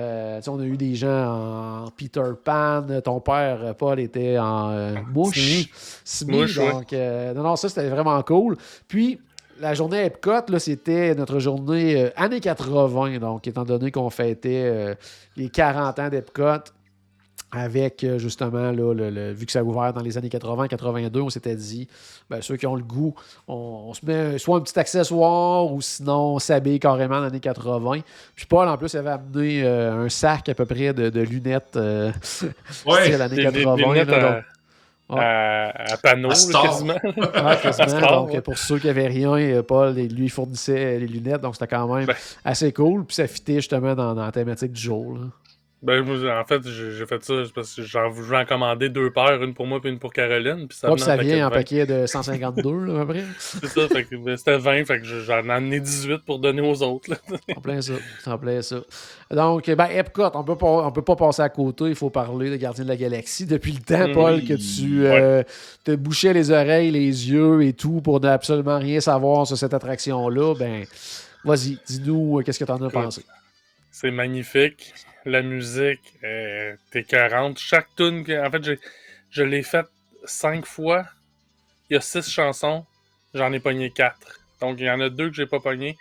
a eu des gens en Peter Pan. Ton père, Paul, était en mouche. donc, non, non, ça, c'était vraiment cool. Puis, la journée Epcot, c'était notre journée euh, années 80. Donc, étant donné qu'on fêtait euh, les 40 ans d'Epcot, avec euh, justement, le, vu que ça a ouvert dans les années 80-82, on s'était dit, ben, ceux qui ont le goût, on, se met soit un petit accessoire ou sinon on s'habille carrément dans les années 80. Puis Paul, en plus, avait amené un sac à peu près de, lunettes (laughs) ouais, l'année 80 à, panneau, quasiment. (laughs) Donc, pour ceux qui n'avaient rien, euh, Paul lui fournissait les lunettes, donc c'était quand même ben. assez cool. Puis ça fitait justement dans, la thématique du jour. Ben, en fait, j'ai fait ça parce que j'en voulais en commander deux paires, une pour moi et une pour Caroline. Puis ça, ça vient en paquet de 152, là, à peu près. (laughs) C'est ça, ben, c'était 20, fait que j'en ai amené 18 pour donner aux autres. (laughs) en plein ça, en plein ça. Donc, ben, Epcot, on peut pas, on peut pas passer à côté, il faut parler de Gardien de la Galaxie. Depuis le temps, Paul, que tu euh, te bouchais les oreilles, les yeux et tout pour ne absolument rien savoir sur cette attraction-là, ben, vas-y, dis-nous euh, qu'est-ce que tu en as pensé? C'est magnifique la musique est écœurante. Chaque tune, en fait, je l'ai faite cinq fois. Il y a six chansons, j'en ai pogné quatre. Donc, il y en a deux que j'ai pas pogné.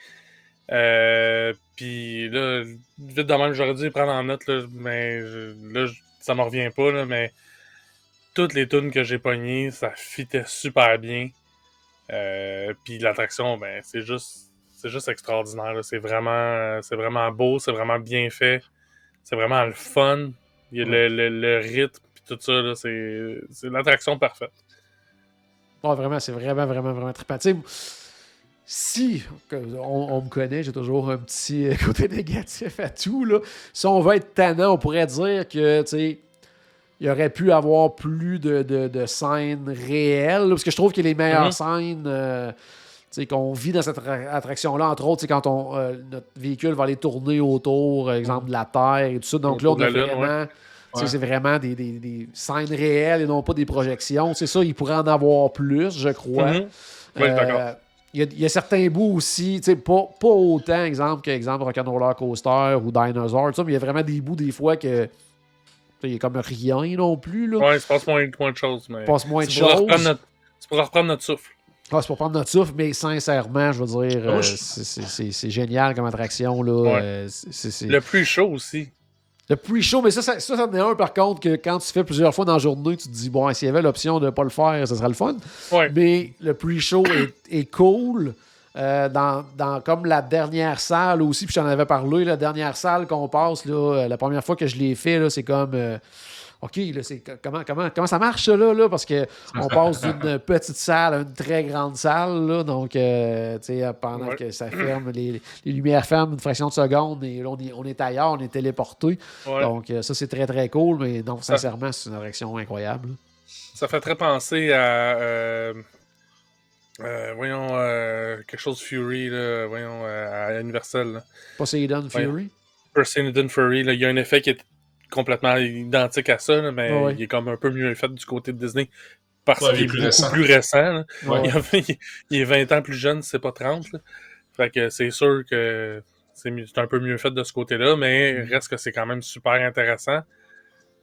Euh, puis là, vite de même, j'aurais dû prendre en note, mais là, ça me revient pas, mais toutes les tunes que j'ai pognées, ça fitait super bien. Euh, puis l'attraction, ben, c'est juste, c'est juste extraordinaire. C'est vraiment, c'est vraiment beau, c'est vraiment bien fait. C'est vraiment le fun. Il y a le, le, rythme et tout ça. C'est l'attraction parfaite. vraiment, c'est vraiment, vraiment, vraiment trippant. Si on, me connaît, j'ai toujours un petit (laughs) côté négatif à tout. Là. Si on veut être tannant, on pourrait dire que il aurait pu avoir plus de, de, scènes réelles. parce que je trouve que les meilleures mm-hmm. scènes. Euh, qu'on vit dans cette attraction-là, entre autres, quand on, euh, notre véhicule va aller tourner autour, par exemple, de la Terre et tout ça. Donc là, on a vraiment C'est vraiment des, des, des, scènes réelles et non pas des projections. C'est ça, il pourrait en avoir plus, je crois. Mhm. D'accord. Il y, a, il y, a, certains bouts aussi, pas, pas autant, exemple, qu'exemple Rock'n'Roller Coaster ou Dinosaur, mais il y a vraiment des bouts des fois que il n'y a comme rien non plus. Là. Ouais, il se passe moins, moins de choses. Mais... Il se passe moins de choses. C'est pour reprendre notre souffle. Ah, c'est pour prendre notre souffle, mais sincèrement, je veux dire, euh, c'est génial comme attraction. Là. Ouais. Euh, Le plus chaud aussi. Le pre-show, mais ça, ça, ça, en est un par contre que quand tu fais plusieurs fois dans la journée, tu te dis, bon, s'il y avait l'option de ne pas le faire, ça serait le fun. Ouais. Mais le pre-show est, est, cool. Euh, dans, dans, comme la dernière salle aussi, puis j'en avais parlé, la dernière salle qu'on passe, là, la première fois que je l'ai fait, c'est comme. OK, là, c'est, comment, comment, comment ça marche, ça, là, là? Parce qu'on passe d'une (laughs) petite salle à une très grande salle, là, donc, euh, tu sais, pendant Ouais. que ça ferme, les, les lumières ferment une fraction de seconde, et là, on est, on est ailleurs, on est téléporté. Ouais. Donc, euh, ça, c'est très, très cool, mais non, sincèrement, c'est une attraction incroyable. Ça fait très penser à. euh, euh, voyons, euh, quelque chose Fury, là, voyons, euh, à Universal. Là. Poseidon. Fury? Poseidon Fury, là, il y a un effet qui est complètement identique à ça, là, mais Ouais, il est comme un peu mieux fait du côté de Disney. Parce Ouais, qu'il est est plus beaucoup récent. plus récent. Ouais. Il, a- il est 20 ans plus jeune, c'est pas 30. Là. Fait que c'est sûr que c'est un peu mieux fait de ce côté-là, mais Mm. reste que c'est quand même super intéressant.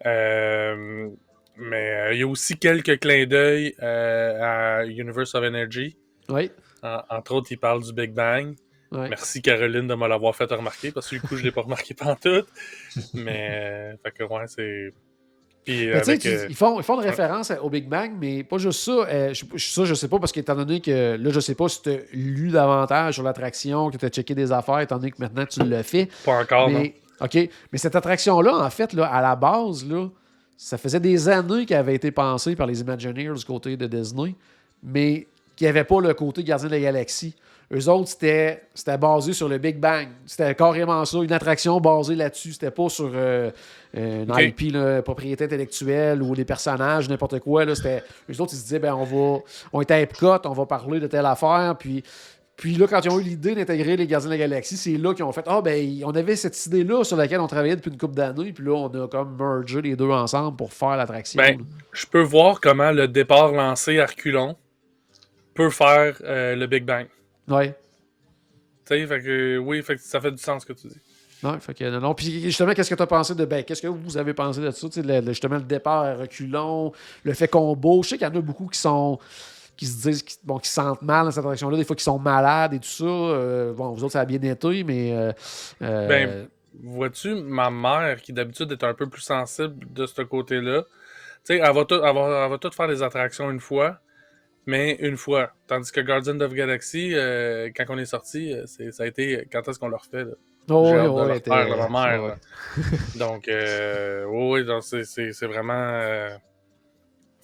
Euh, mais euh, il y a aussi quelques clins d'œil euh, à Universe of Energy. Oui. En- entre autres, il parle du Big Bang. Ouais. Merci Caroline de me l'avoir fait remarquer parce que du coup, je l'ai pas remarqué pantoute. Mais, euh, fait que ouais, c'est. Puis sais, avec. tu- euh, ils, font, ils font de référence au Big Bang, mais pas juste ça. euh, je, ça, je sais pas, parce qu'étant donné que là, je sais pas si tu as lu davantage sur l'attraction, que tu as checké des affaires, étant donné que maintenant tu le fais. pas encore, non. mais, OK. Mais cette attraction-là, en fait, là, à la base, là, ça faisait des années qu'elle avait été pensée par les Imagineers du côté de Disney, mais qu'il n'y avait pas le côté Gardien de la Galaxie. Eux autres, c'était c'était basé sur le Big Bang. C'était carrément ça, une attraction basée là-dessus. C'était pas sur euh, une Ok. IP, là, propriété intellectuelle ou des personnages, n'importe quoi. Là, c'était, eux autres, ils se disaient, ben, on va, on est à Epcot, on va parler de telle affaire, puis puis là, quand ils ont eu l'idée d'intégrer les Gardiens de la Galaxie, c'est là qu'ils ont fait Ah, ben, on avait cette idée-là sur laquelle on travaillait depuis une couple d'années, puis là, on a comme mergé les deux ensemble pour faire l'attraction. Ben, Je peux voir comment le départ lancé à reculons peut faire euh, le Big Bang. Ouais. Tu sais, fait que oui, fait que ça fait du sens ce que tu dis. Non, fait que non, non. Puis justement, qu'est-ce que tu as pensé de. Ben, qu'est-ce que vous avez pensé de ça? le- le- justement, le départ à reculons, le fait bouge? Je sais qu'il y en a beaucoup qui sont. qui se disent qui, bon, qui se sentent mal dans cette attraction-là, des fois qui sont malades et tout ça. Euh, bon, vous autres, ça a bien été, mais. euh, euh, Ben, Vois-tu, ma mère, qui d'habitude est un peu plus sensible de ce côté-là, tu sais, elle va, tout, elle, va, elle va tout faire des attractions une fois, mais une fois. Tandis que Guardian of Galaxy, euh, quand on est sorti, euh, c'est- ça a été quand est-ce qu'on le refait. Là? oh, hâte de ouais, là, ma mère. là. donc, euh, oui, oui, donc c'est- c'est c'est vraiment. euh,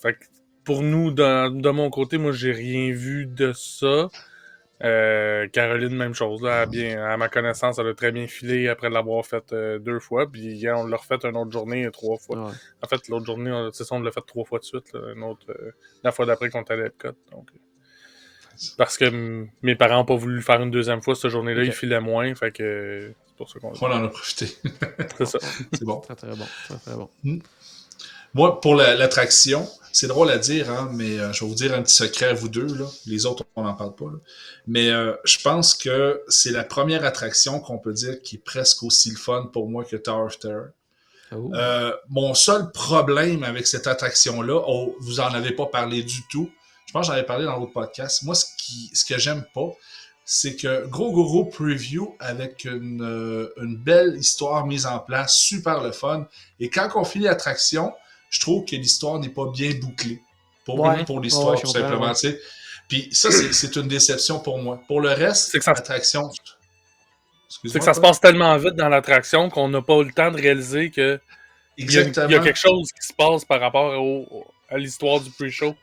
Fait que pour nous, de, de mon côté, moi, j'ai rien vu de ça. Euh, Caroline, même chose. Là, bien, à ma connaissance, elle a très bien filé après l'avoir fait euh, deux fois. Puis hier, on l'a refait une autre journée euh, trois fois. Ouais. En fait, l'autre journée, on- on l'a fait trois fois de suite. là, une autre, euh, la fois d'après qu'on était à l'Epcot. Donc, euh, parce que mes parents n'ont pas voulu le faire une deuxième fois cette journée-là, ils filaient moins. Fait que euh, c'est pour ça qu'on On en a profité. C'est ça. c'est bon. Très, très bon. Très, très bon. Moi, pour la- l'attraction, c'est drôle à dire, hein, mais euh, je vais vous dire un petit secret à vous deux. Là. Les autres, on n'en parle pas. là. Mais euh, je pense que c'est la première attraction qu'on peut dire qui est presque aussi le fun pour moi que Tower of Terror. Oh. Euh, mon seul problème avec cette attraction-là, oh, vous en avez pas parlé du tout. Je pense que j'en avais parlé dans l'autre podcast. Moi, ce, qui, ce que j'aime pas, c'est que Gros Goro Preview avec une, une belle histoire mise en place, super le fun. Et quand on finit l'attraction, je trouve que l'histoire n'est pas bien bouclée. Pour, Ouais. pour l'histoire, Ouais, tout simplement. ouais. tu sais. Puis ça, c'est une déception pour moi. Pour le reste, C'est que ça- l'attraction. C'est que ça se passe tellement vite dans l'attraction qu'on n'a pas eu le temps de réaliser que il y, a, Exactement. il y a quelque chose qui se passe par rapport au- à l'histoire du pre-show.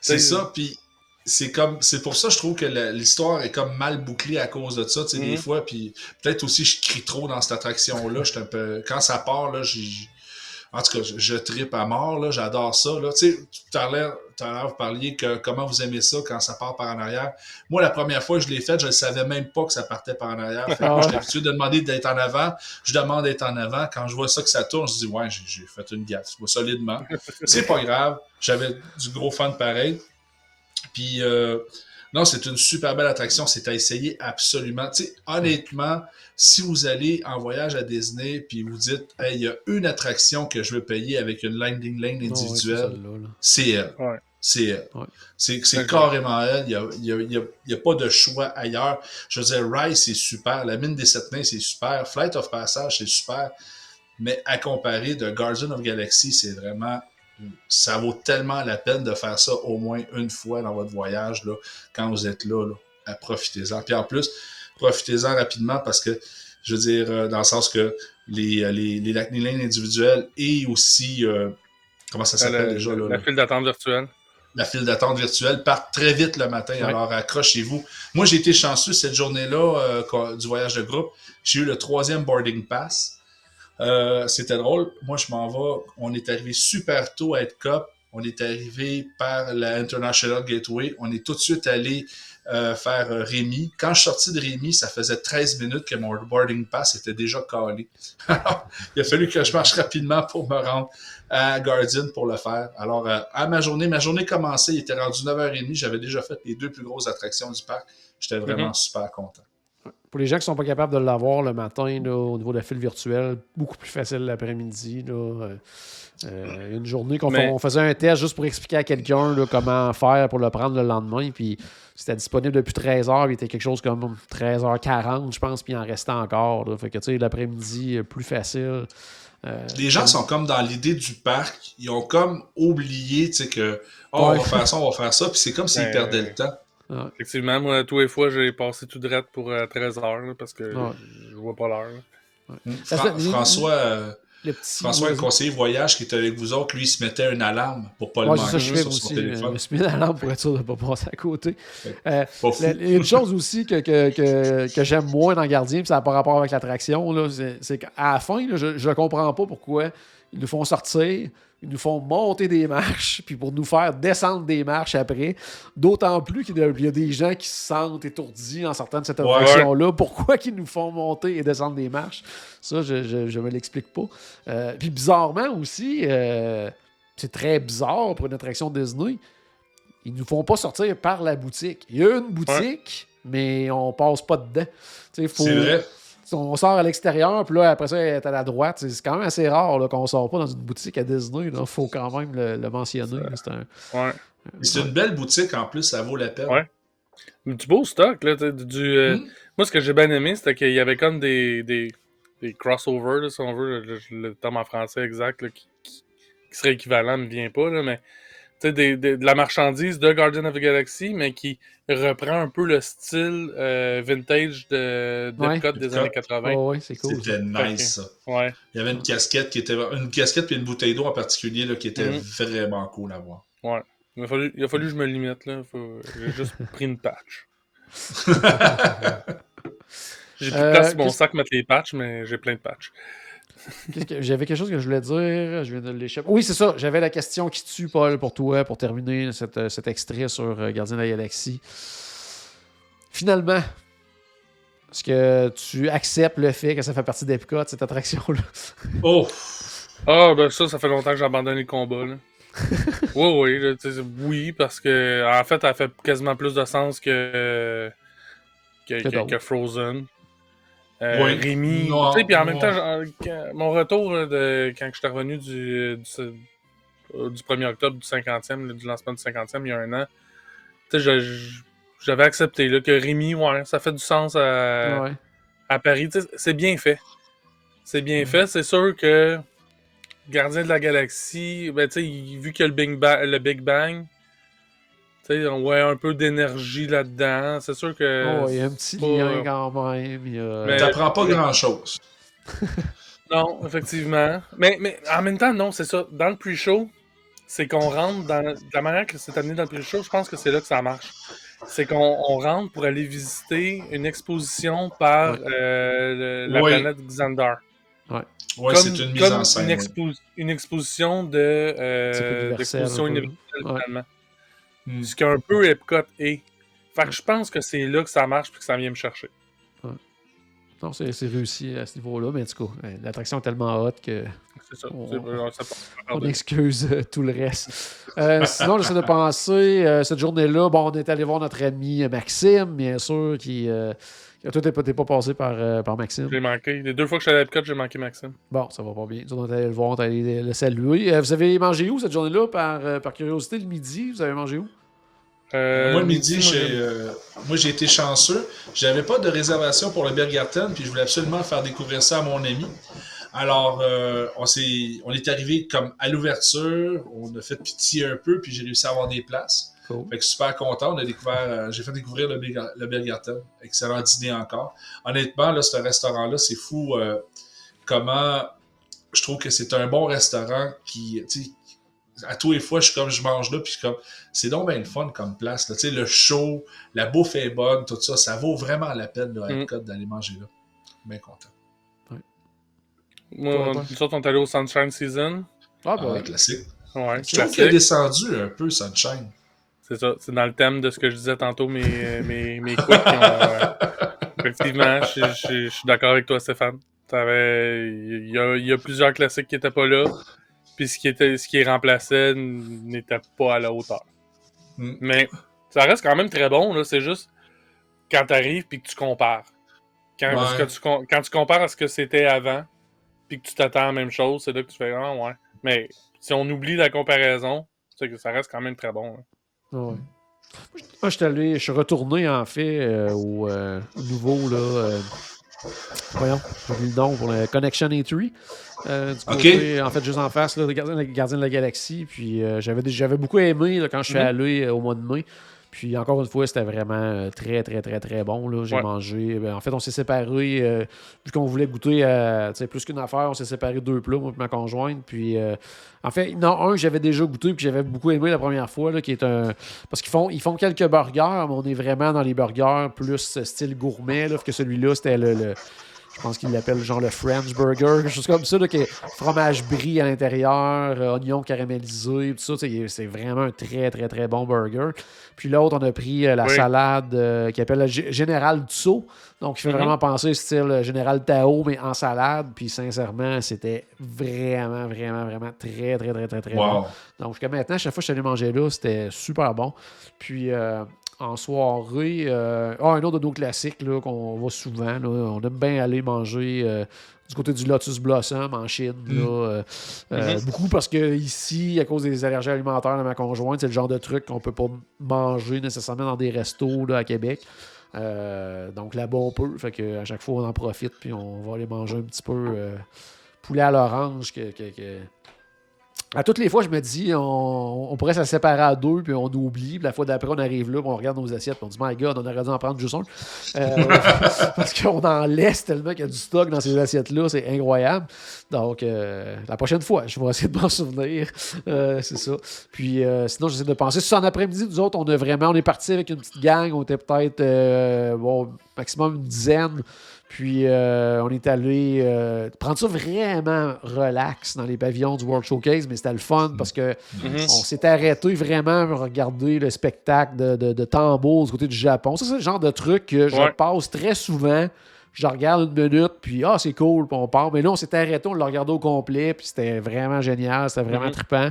C'est C'est- ça, puis c'est comme c'est pour ça je trouve que l'histoire est comme mal bouclée à cause de ça, tu sais, des Mhm. fois, puis peut-être aussi je crie trop dans cette attraction là, un peu quand ça part là, j'ai En tout cas, je, je tripe à mort, là, j'adore ça. Là. Tu sais, tout à l'heure, vous parliez que comment vous aimez ça quand ça part par en arrière. Moi, la première fois que je l'ai fait, je ne savais même pas que ça partait par en arrière. Fait moi, (laughs) j'étais habitué de demander d'être en avant. Je demande d'être en avant. Quand je vois ça que ça tourne, je dis ouais, j'ai, j'ai fait une gaffe. solidement. (laughs) C'est pas grave. J'avais du gros fun pareil. Puis euh, non, c'est une super belle attraction. C'est à essayer absolument. Tu sais, honnêtement, si vous allez en voyage à Disney puis vous dites, hey, il y a une attraction que je veux payer avec une landing lane individuelle, c'est elle. Ouais. C'est elle. Ouais. C'est, carrément elle. Il n'y a, il y a, il y a, il y a pas de choix ailleurs. Je veux dire, Rise, c'est super. La mine des sept nains, c'est super. Flight of Passage, c'est super. Mais à comparer de Guardian of Galaxy, c'est vraiment ça vaut tellement la peine de faire ça au moins une fois dans votre voyage, là, quand vous êtes là, là à profitez-en. Puis en plus, profitez-en rapidement parce que, je veux dire, euh, dans le sens que les, euh, les, les lignes individuelles et aussi, euh, comment ça s'appelle La, déjà? Là, la file d'attente virtuelle. la file d'attente virtuelle partent très vite le matin, alors accrochez-vous. Moi, j'ai été chanceux cette journée-là euh, du voyage de groupe. J'ai eu le troisième boarding pass. Euh, C'était drôle. Moi, je m'en vais. On est arrivé super tôt à Epcot. On est arrivé par la International Gateway. On est tout de suite allé euh, faire euh, Rémi. Quand je suis sorti de Rémi, ça faisait 13 minutes que mon boarding pass était déjà calé. (laughs) Alors, il a fallu que je marche rapidement pour me rendre à Guardian pour le faire. Alors, euh, à ma journée, ma journée commençait, il était rendu 9h30, j'avais déjà fait les deux plus grosses attractions du parc. J'étais vraiment Mhm. super content. Pour les gens qui sont pas capables de l'avoir le matin, là, au niveau de la file virtuelle, beaucoup plus facile l'après-midi. là. Euh, euh, une journée qu'on Mais- faisait un test juste pour expliquer à quelqu'un comment faire pour le prendre le lendemain. Puis c'était disponible depuis 13h, puis il était quelque chose comme 13h40, je pense, puis il en restait encore. là. Fait que tu sais, l'après-midi, euh, plus facile. Euh, Les gens sont comme dans l'idée du parc, ils ont comme oublié, tu sais, que oh, Ouais. on va faire ça, on va faire ça, puis c'est comme s'ils Ben, perdaient le temps. Effectivement, moi, tous les fois, j'ai passé tout droit pour euh, 13 heures là, parce que Ouais. je vois pas l'heure. fait- François, euh, le petit François, le conseiller voyage qui était avec vous autres, lui, il se mettait une alarme pour pas le ça, manquer je fais sur son aussi. Je téléphone. me suis mis la lampe pour être sûr de ne pas passer à côté. Euh. La- une chose aussi que, que, que, que j'aime moins dans Gardien, puis ça n'a pas rapport avec l'attraction, là, c'est, c'est qu'à la fin, là, je ne comprends pas pourquoi ils nous font sortir, ils nous font monter des marches, (laughs) puis pour nous faire descendre des marches après. D'autant plus qu'il y a, des gens qui se sentent étourdis en sortant de cette Ouais. attraction-là. Pourquoi qu'ils nous font monter et descendre des marches? Ça, je ne me l'explique pas. Euh, puis bizarrement aussi, euh, c'est très bizarre pour une attraction Disney. Ils nous font pas sortir par la boutique. Il y a une boutique, mais on passe pas dedans. C'est vrai. On sort à l'extérieur, puis là, après ça, elle est à la droite. C'est quand même assez rare qu'on sort pas dans une boutique à Disney. Il faut quand même le, le mentionner. C'est un- Ouais. C'est une belle boutique en plus, ça vaut la peine. Ouais. Du beau stock, là. Du, euh, Mhm. Moi, ce que j'ai bien aimé, c'était qu'il y avait comme des, des, des crossovers, là, si on veut, le, le terme en français exact, là, qui, qui- qui serait équivalent, ne me vient pas, là, mais des- des- de la marchandise de Guardian of the Galaxy, mais qui reprend un peu le style euh, vintage de, de Ouais. Epcot des années 80. Oh, ouais, c'est cool. ça. C'était nice, Ok. ça. Ouais. Il y avait une casquette qui était une casquette puis une bouteille d'eau en particulier là, qui était Mhm. vraiment cool à voir. Il a, fallu, il a fallu que je me limite, là. Faut- J'ai juste (laughs) pris une patch. (laughs) J'ai plus de Euh, place sur mon qu'est-ce- sac mettre les patchs, mais j'ai plein de patchs. Que- J'avais quelque chose que je voulais dire. Je viens de l'échapper. Oui, c'est ça. J'avais la question qui tue, Paul, pour toi, pour terminer cette- cet extrait sur euh, Gardien de la Galaxie. Finalement, est-ce que tu acceptes le fait que ça fait partie d'Epcot, cette attraction-là? (laughs) Oh! Ah, ben ça, ça fait longtemps que j'ai abandonné le combat, là. (laughs) oui, oui, là, oui, parce que en fait, elle fait quasiment plus de sens que que Frozen. Euh, Oui. Rémi, tu sais, puis en même temps, quand- mon retour là, de quand je suis revenu du, du, euh, du 1er octobre du 50e, là, du lancement du 50e, il y a un an, tu sais, j'avais accepté là, que Rémi, ouais, ça fait du sens à, ouais. à Paris. Tu sais, C'est bien fait. C'est bien fait. C'est sûr que Gardien de la Galaxie, ben, tu sais, vu qu'il y a le Big Bang, le Big Bang tu sais, on voit un peu d'énergie là-dedans. C'est sûr que. Oh, il y a un petit pas- lien quand même. il y a- Mais- T'apprends pas grand-chose. (laughs) Non, effectivement. Mais, mais en même temps, non, c'est ça. Dans le pre-show, c'est qu'on rentre dans. de la manière que c'est amené dans le pre-show, je pense que c'est là que ça marche. C'est qu'on on rentre pour aller visiter une exposition par Ouais. euh, le- la planète Xandar. Ouais, comme, c'est une mise comme en scène. Une, ouais. expo- une exposition de euh, d'exposition universelle, Ouais. finalement. Hmm. Ce qu'un peu Epcot est. Fait que je pense que c'est là que ça marche puis que ça vient me chercher. Non, c'est c'est réussi à ce niveau-là, mais en tout cas, l'attraction est tellement haute que C'est ça. On- excuse euh, tout le reste. Euh, sinon, j'essaie de penser, euh, cette journée-là, bon, on est allé voir notre ami Maxime, bien sûr, qui. Euh, qui- toi, t'es pas, pas passé par, euh, par Maxime? J'ai manqué. Les deux fois que je suis allé à Epcot, j'ai manqué Maxime. Bon, ça va pas bien. On est allé le voir, on est allé le saluer. Euh, vous avez mangé où cette journée-là par, euh, par curiosité le midi? Vous avez mangé où? Euh, moi, le midi, moi, j'ai euh, moi, j'ai été chanceux. J'avais pas de réservation pour le Bergarten, puis je voulais absolument faire découvrir ça à mon ami. Alors, euh, on, s'est, on est arrivé comme à l'ouverture, on a fait pitié un peu, puis j'ai réussi à avoir des places. Cool. Fait que super content. On a découvert, euh, j'ai fait découvrir le, le Bergarten. Excellent dîner encore. Honnêtement, là, ce restaurant-là, c'est fou euh, comment je trouve que c'est un bon restaurant qui, tu sais, à tous les fois, je suis comme, je mange là, puis comme, c'est donc bien le fun comme place. Là. Tu sais, le show, la bouffe est bonne, tout ça, ça vaut vraiment la peine là, à Mm. D'aller manger là. Bien content. Moi, Toi, on- toi? nous autres, on est allé au Sunshine Season. Ah, Ah, bah, ouais, classique. Ouais, Je trouve qu'il a classique. descendu un peu, Sunshine. C'est ça. C'est dans le thème de ce que je disais tantôt, mes, euh, mes, mes quicks. euh, effectivement, je, je- je suis d'accord avec toi, Stéphane. Il y, a, il y a plusieurs classiques qui n'étaient pas là. Puis ce qui, était, ce qui remplaçait n'était pas à la hauteur. Mm. Mais ça reste quand même très bon. là. C'est juste quand tu arrives puis que tu compares. Quand, parce Ouais. que tu, com- quand tu compares à ce que c'était avant puis que tu t'attends à la même chose, c'est là que tu fais Ah ouais. Mais si on oublie la comparaison, c'est que ça reste quand même très bon. hein. Ouais. Moi, je suis allé, je suis retourné en fait euh, au, euh, au nouveau là. euh, voyons, j'ai le nom pour le Connection A3. euh, du côté, en fait, juste en face, là, de Gardien, Gardien de la Galaxie. Puis j'avais, j'avais beaucoup aimé là, quand je suis Mhm. allé au mois de mai. Puis encore une fois, c'était vraiment euh, très, très, très, très bon. Là. J'ai Ouais. mangé. ben, en fait, on s'est séparés. euh, vu qu'on voulait goûter à plus qu'une affaire, on s'est séparés deux plats, moi et ma conjointe. Puis euh, en fait, non, un, j'avais déjà goûté puis j'avais beaucoup aimé la première fois, là, qui est un. Parce qu'ils font, ils font quelques burgers, mais on est vraiment dans les burgers plus euh, style gourmet, là, que celui-là, c'était le. le- je pense qu'ils l'appellent genre le French Burger, quelque chose comme ça, là, qui est fromage brie à l'intérieur, euh, oignon caramélisé, tout ça. C'est vraiment un très, très, très bon burger. Puis l'autre, on a pris euh, la Oui. salade euh, qui appelle Général Tso. Donc, il fait Mhm. vraiment penser style euh, Général Tao, mais en salade. Puis sincèrement, c'était vraiment, vraiment, vraiment très, très, très, très, très bon. Donc, jusqu'à maintenant, chaque fois que je suis allé manger là, c'était super bon. Puis, euh, en soirée, euh, ah, un autre de nos classiques qu'on va souvent. là, on aime bien aller manger euh, du côté du Lotus Blossom en Chine. là, euh, Mhm. Beaucoup parce que ici, à cause des allergies alimentaires de ma conjointe, c'est le genre de truc qu'on peut pas manger nécessairement dans des restos là, à Québec. Donc là-bas, on peut. Fait que à chaque fois, on en profite. Puis on va aller manger un petit peu poulet à l'orange que- que- que, à toutes les fois, je me dis, on, pourrait se séparer à deux, puis on oublie. Puis la fois d'après, on arrive là, puis on regarde nos assiettes, puis on dit, My God, on aurait dû en prendre juste un. Euh, (laughs) parce qu'on en laisse tellement qu'il y a du stock dans ces assiettes-là, c'est incroyable. Donc, euh, la prochaine fois, je vais essayer de m'en souvenir. Euh, c'est ça. Puis, euh, sinon, j'essaie de penser. Si en après-midi, nous autres, on a vraiment, on est parti avec une petite gang, on était peut-être, bon, maximum une dizaine. Puis euh, on est allé euh, prendre ça vraiment relax dans les pavillons du World Showcase, mais c'était le fun parce que Mhm. on s'est arrêté vraiment pour regarder le spectacle de, de, de tambours du côté du Japon. Ça, c'est le genre de truc que je Ouais. passe très souvent. Je regarde une minute, puis ah, c'est cool, puis on part. Mais là, on s'est arrêté, on l'a regardé au complet, puis c'était vraiment génial, c'était vraiment Mhm. trippant.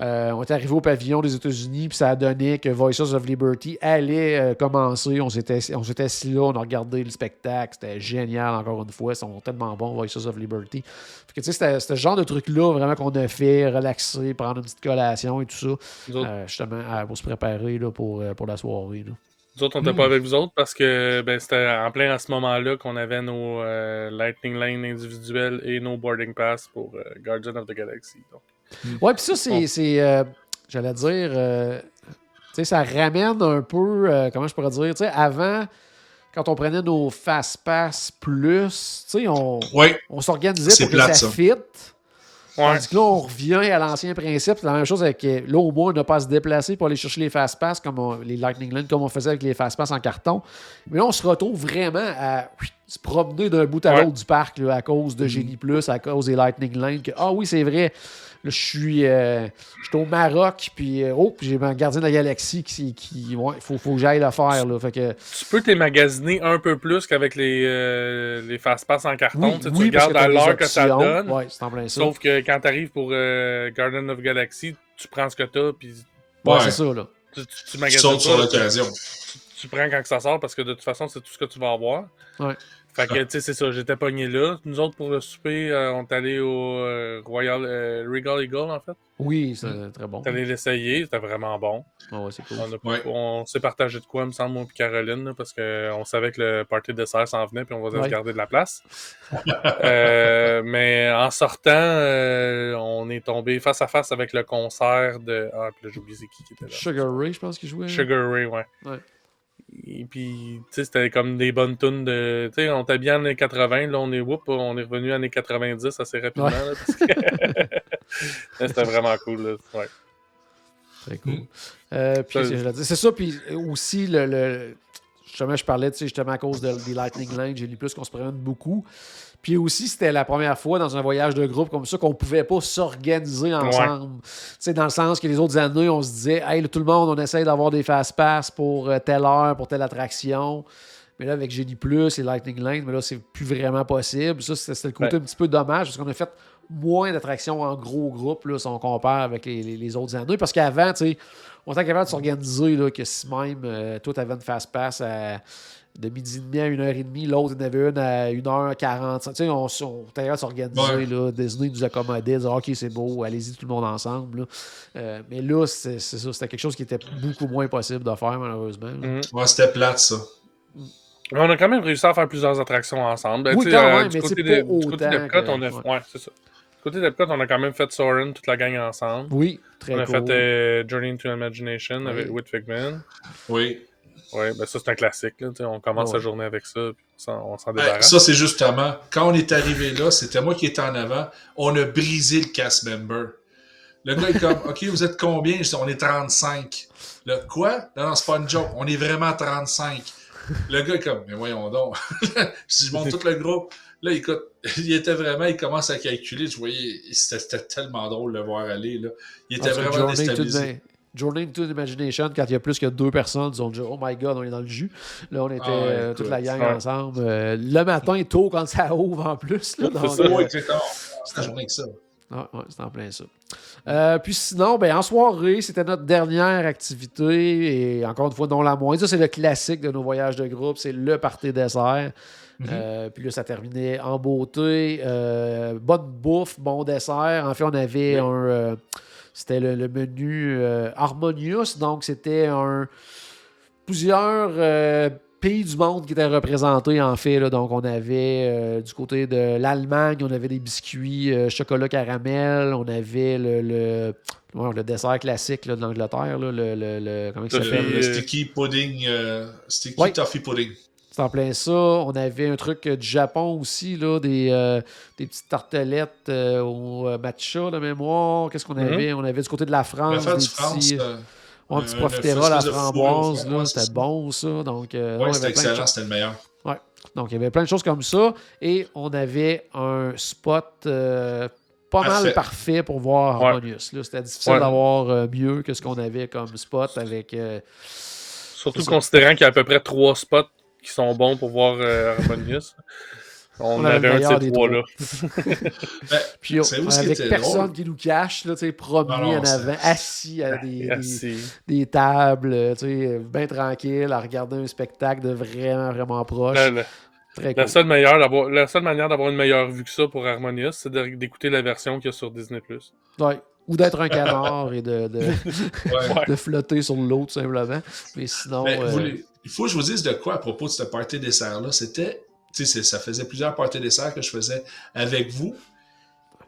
Euh, on est arrivé au pavillon des États-Unis, puis ça a donné que Voices of Liberty allait euh, commencer. On s'était on s'était assis là, on a regardé le spectacle. C'était génial, encore une fois. Ils sont tellement bons, Voices of Liberty. Fait que, tu sais, c'était c'était ce genre de truc-là, vraiment, qu'on a fait, relaxer, prendre une petite collation et tout ça, euh, justement, pour se préparer là, pour, euh, pour la soirée. là. nous autres, on n'était pas avec vous autres parce que ben, c'était en plein à ce moment-là qu'on avait nos euh, Lightning Lane individuels et nos boarding pass pour euh, Guardian of the Galaxy. Donc. Ouais, puis ça, c'est. Bon. c'est, euh, J'allais dire. euh, tu sais, ça ramène un peu. euh, comment je pourrais dire? Tu sais, avant, quand on prenait nos Fast Pass Plus, tu sais, on, Oui, on s'organisait pour que plate, ça ça. fit. Ouais. Que là, on revient à l'ancien principe. C'est la même chose avec. Là, au moins, on n'a pas à se déplacer pour aller chercher les Fast Pass, comme on- les Lightning Lane, comme on faisait avec les Fast Pass en carton. Mais là, on se retrouve vraiment à. se promener d'un bout à Ouais. l'autre du parc là, à cause de Génie Plus, à cause des Lightning Lane. Que, ah oui, c'est vrai. Là, je suis euh, je suis au Maroc, puis euh, oh, puis j'ai mon gardien de la galaxie qui. qui ouais, faut, faut que j'aille le faire. Là. Fait que, Tu peux t'émagasiner un peu plus qu'avec les, euh, les fast-pass en carton. oui, Tu sais, oui, tu regardes à l'heure que ça donne. Ouais, c'est en plein ça. Sauf que quand tu arrives pour euh, Garden of Galaxy, tu prends ce que tu as, puis Ouais, Ouais. c'est ça, là. tu, tu, tu Tu magasines sautes pas, sur l'occasion. Tu, prends quand que ça sort parce que de toute façon, c'est tout ce que tu vas avoir. Ouais. Fait que, tu sais, c'est ça, j'étais pogné là. Nous autres, pour le souper, euh, on est allé au euh, Royal euh, Regal Eagle, en fait. Oui, c'est très bon. On est allé l'essayer, c'était vraiment bon. Ah ouais, c'est cool. On, a- Ouais. on s'est partagé de quoi, il me semble, moi et Caroline, là, parce qu'on savait que le party dessert s'en venait, puis on va Ouais. se garder de la place. Euh, mais en sortant, euh, on est tombé face à face avec le concert de. Ah, puis là, j'ai oublié qui était là. Sugar Ray, je pense qu'il jouait. Sugar Ray, ouais. Ouais. Puis, tu sais, c'était comme des bonnes tunes de. Tu sais, on était bien en années 80, là, on est whoop, on est revenu en années 90 assez rapidement. Ouais. que- (laughs) c'était vraiment cool, là. Ouais. Très cool. Mm. Euh, puis, c'est- ça, puis aussi, le, le- justement, je parlais, tu sais, justement, à cause de- des Lightning Lane, j'ai lu plus qu'on se promène beaucoup. Puis aussi, c'était la première fois dans un voyage de groupe comme ça qu'on pouvait pas s'organiser ensemble. Tu sais, dans le sens que les autres années, on se disait, hey, là, tout le monde, on essaye d'avoir des fast-pass pour euh, telle heure, pour telle attraction. Mais là, avec Génie Plus et Lightning Lane, mais là, c'est plus vraiment possible. Ça, c'était c'était le côté Ouais. un petit peu dommage parce qu'on a fait moins d'attractions en gros groupe là, si on compare avec les, les- les autres années. Parce qu'avant, tu sais, on était capable de s'organiser là, que si même euh, toi, tu avais une fast-pass à- de midi et demi à 1h30, l'autre, il en avait une à 1h40. Tu sais, on, on était capable de s'organiser. Ouais. là. Disney nous accommodait, dire OK, c'est beau, allez-y tout le monde ensemble. là. Euh, mais là, c'est c'est ça, c'était quelque chose qui était beaucoup moins possible de faire, malheureusement. Mhm. Ouais, c'était plate, ça. Mais on a quand même réussi à faire plusieurs attractions ensemble. Ben, Oui, tu sais, quand euh, même, du mais côté c'est de- pas du côté autant que- on a. ouais. Ouais, c'est ça. Côté d'Epcot, on a quand même fait Soren, toute la gang ensemble. Oui, très on a cool. fait euh, Journey into Imagination Oui. avec with Figman. Oui. Ouais, ben ça c'est un classique. Là, on commence Ouais. la journée avec ça, puis on s'en- Ben, débarrasse. ça, c'est justement, quand on est arrivé là, c'était moi qui étais en avant, on a brisé le cast member. Le gars est comme, OK, vous êtes combien? Je dis, on est 35. Le quoi? Non, non, c'est pas une joke. On est vraiment 35. Le gars est comme, mais voyons donc. (laughs) je dis, je monte tout le groupe. Là, écoute, (laughs) il était vraiment, il commence à calculer. Je voyais, c'était tellement drôle de le voir aller. Là. Il était Parce que vraiment déstabilisé. the- Journey into Imagination, quand il y a plus que deux personnes, ils ont dit Oh my god, on est dans le jus. Là, on était Ah ouais, euh, toute la gang ouais. ensemble. Euh, le matin, tôt, quand ça ouvre en plus. Là, donc, ça. euh. C'était la journée que ça. Ah, ouais, c'est en plein ça. Euh, puis sinon, ben, en soirée, c'était notre dernière activité et encore une fois, non la moindre. Ça, c'est le classique de nos voyages de groupe, c'est le party dessert. Mhm. Euh, puis là, ça terminait en beauté. Euh, bonne bouffe, bon dessert. En fait, on avait Oui. un. euh, c'était le, le menu Harmonious, donc c'était un. Plusieurs pays du monde qui étaient représentés, en fait. là. donc, on avait du côté de l'Allemagne, on avait des biscuits chocolat caramel, on avait le, le, ouais, le dessert classique là, de l'Angleterre, le, le, le- Comment il Le- s'appelle? Le sticky pudding, euh, sticky Ouais. toffee pudding. C'est en plein ça. On avait un truc euh, du Japon aussi, là, des, euh, des petites tartelettes euh, au matcha de mémoire. Qu'est-ce qu'on Mhm. avait? On avait du côté de la France. Des France, petits, euh, un petit profiterole à framboise. ouais, C'était bon, ça. Donc, ouais, non, il y c'était avait plein de excellent, choses. c'était le meilleur. Donc, il y avait plein de choses comme ça. Et on avait un spot euh, pas mal Parfait. pour voir Ouais. Harmonious. là. C'était difficile Ouais. d'avoir euh, mieux que ce qu'on avait comme spot avec. euh, Surtout considérant qu'il y a à peu près trois spots qui sont bons pour voir euh, Harmonious. On, On avait un de ces des trois-là. (laughs) Ben, (laughs) Puis on- avec personne drôle? qui nous cache, là, tu sais, promis Non, non, en avant, assis à des, des- Merci. des tables, tu sais, bien tranquille, à regarder un spectacle de vraiment, vraiment proche. La, la- Très la cool. seule meilleure la seule manière d'avoir une meilleure vue que ça pour Harmonious, c'est d'écouter la version qu'il y a sur Disney+. Ouais. Ou d'être un canard et de, de, (laughs) Ouais. de flotter sur l'eau, tout simplement. Mais sinon. Ben, euh, vous il faut que je vous dise de quoi à propos de ce party dessert-là. C'était, tu sais, ça faisait plusieurs parties dessert que je faisais avec vous.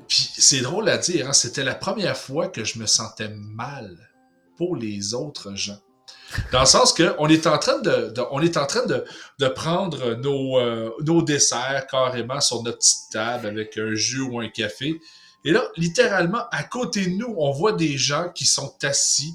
Puis c'est drôle à dire, hein, c'était la première fois que je me sentais mal pour les autres gens. Dans le sens que on est en train de, de- on est en train de, de prendre nos, euh, nos desserts carrément sur notre petite table avec un jus ou un café. Et là, littéralement, à côté de nous, on voit des gens qui sont assis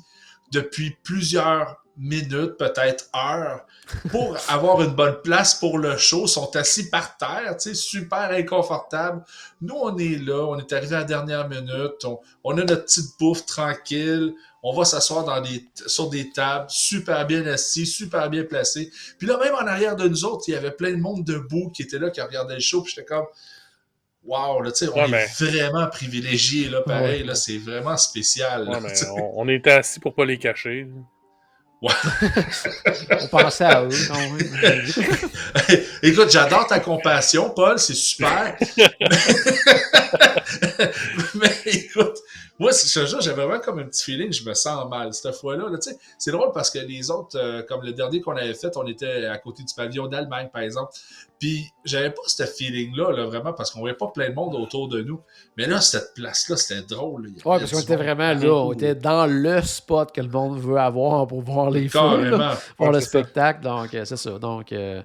depuis plusieurs minutes, peut-être heures, pour (laughs) avoir une bonne place pour le show, sont assis par terre, tu sais, super inconfortable. Nous, on est là, on est arrivé à la dernière minute, on, on a notre petite bouffe tranquille, on va s'asseoir dans des, sur des tables, super bien assis, super bien placés. Puis là, même en arrière de nous autres, il y avait plein de monde debout qui était là, qui regardait le show, puis j'étais comme, wow, là, tu sais, on Ouais, est vraiment privilégié, là, pareil, Ouais. là, c'est vraiment spécial. là, Ouais, mais on, on était assis pour pas les cacher. On pensait à eux même. (laughs) Écoute, j'adore ta compassion, Paul, c'est super. (laughs) Mais écoute, moi, ce jour, j'avais vraiment comme un petit feeling, je me sens mal cette fois-là. là, c'est drôle parce que les autres, euh, comme le dernier qu'on avait fait, on était à côté du pavillon d'Allemagne, par exemple. Puis j'avais pas ce feeling-là, là, vraiment, parce qu'on voyait pas plein de monde autour de nous. Mais là, cette place-là, c'était drôle. avait parce qu'on était vraiment là. On était dans le spot que le monde veut avoir pour voir les. Carrément. (laughs) là, Voir le ça. spectacle. Donc, euh, c'est ça. Donc, euh, moi,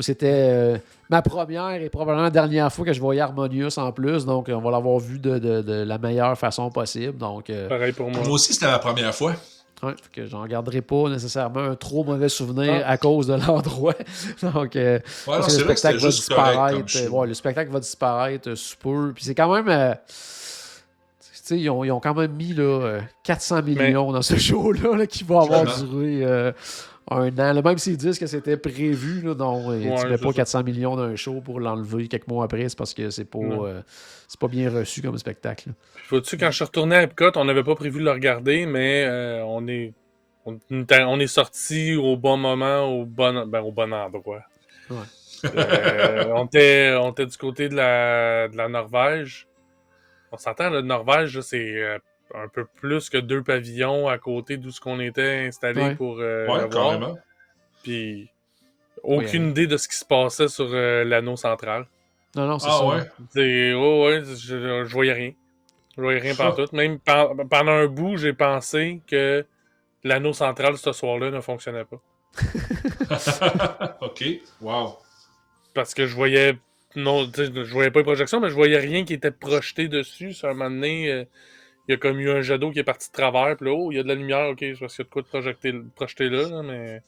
c'était euh, ma première et probablement la dernière fois que je voyais Harmonious en plus. Donc, on va l'avoir vu de, de- de la meilleure façon possible. Donc, euh, Pareil pour moi. Moi aussi, c'était ma première fois. Ouais, fait que j'en garderai pas nécessairement un trop mauvais souvenir Ah. à cause de (laughs) l'endroit. Donc, euh, Ouais, non, parce que c'est le spectacle va disparaître. euh, ouais, le spectacle va disparaître euh, sous peu. Puis c'est quand même. euh, tu sais, ils, ont, ils ont quand même mis là, euh, 400 millions dans ce (laughs) show-là là, qui va avoir duré euh, un an. Là, même s'ils disent que c'était prévu, là, non, euh, Ouais, tu mets pas ça. 400 millions dans un show pour l'enlever quelques mois après, c'est parce que c'est pas, euh, c'est pas bien reçu comme spectacle. Vois-tu, quand je suis retourné à Epcot, on n'avait pas prévu de le regarder, mais euh, on est on, est sorti au bon moment, au bon, ben, au bon endroit. Ouais. Euh, on, était, on était du côté de la, de la Norvège. On s'entend, la Norvège, c'est un peu plus que deux pavillons à côté d'où ce qu'on était installé Ouais. pour euh, Ouais, carrément. Puis aucune idée de ce qui se passait sur euh, l'anneau central. Non, non, c'est Ah ça. ouais? C'est, oh ouais, je, je voyais rien. Je voyais rien Ah. pendant tout. Même pen- pendant un bout, j'ai pensé que l'anneau central ce soir-là ne fonctionnait pas. (laughs) OK. Wow. Parce que je voyais. Non, tu sais, je voyais pas les projections, mais je voyais rien qui était projeté dessus. Sur un moment donné, euh, il y a comme eu un jet d'eau qui est parti de travers. Puis là, oh, il y a de la lumière, ok, je pense qu'il y a de quoi de projeter, projeter là, là, mais.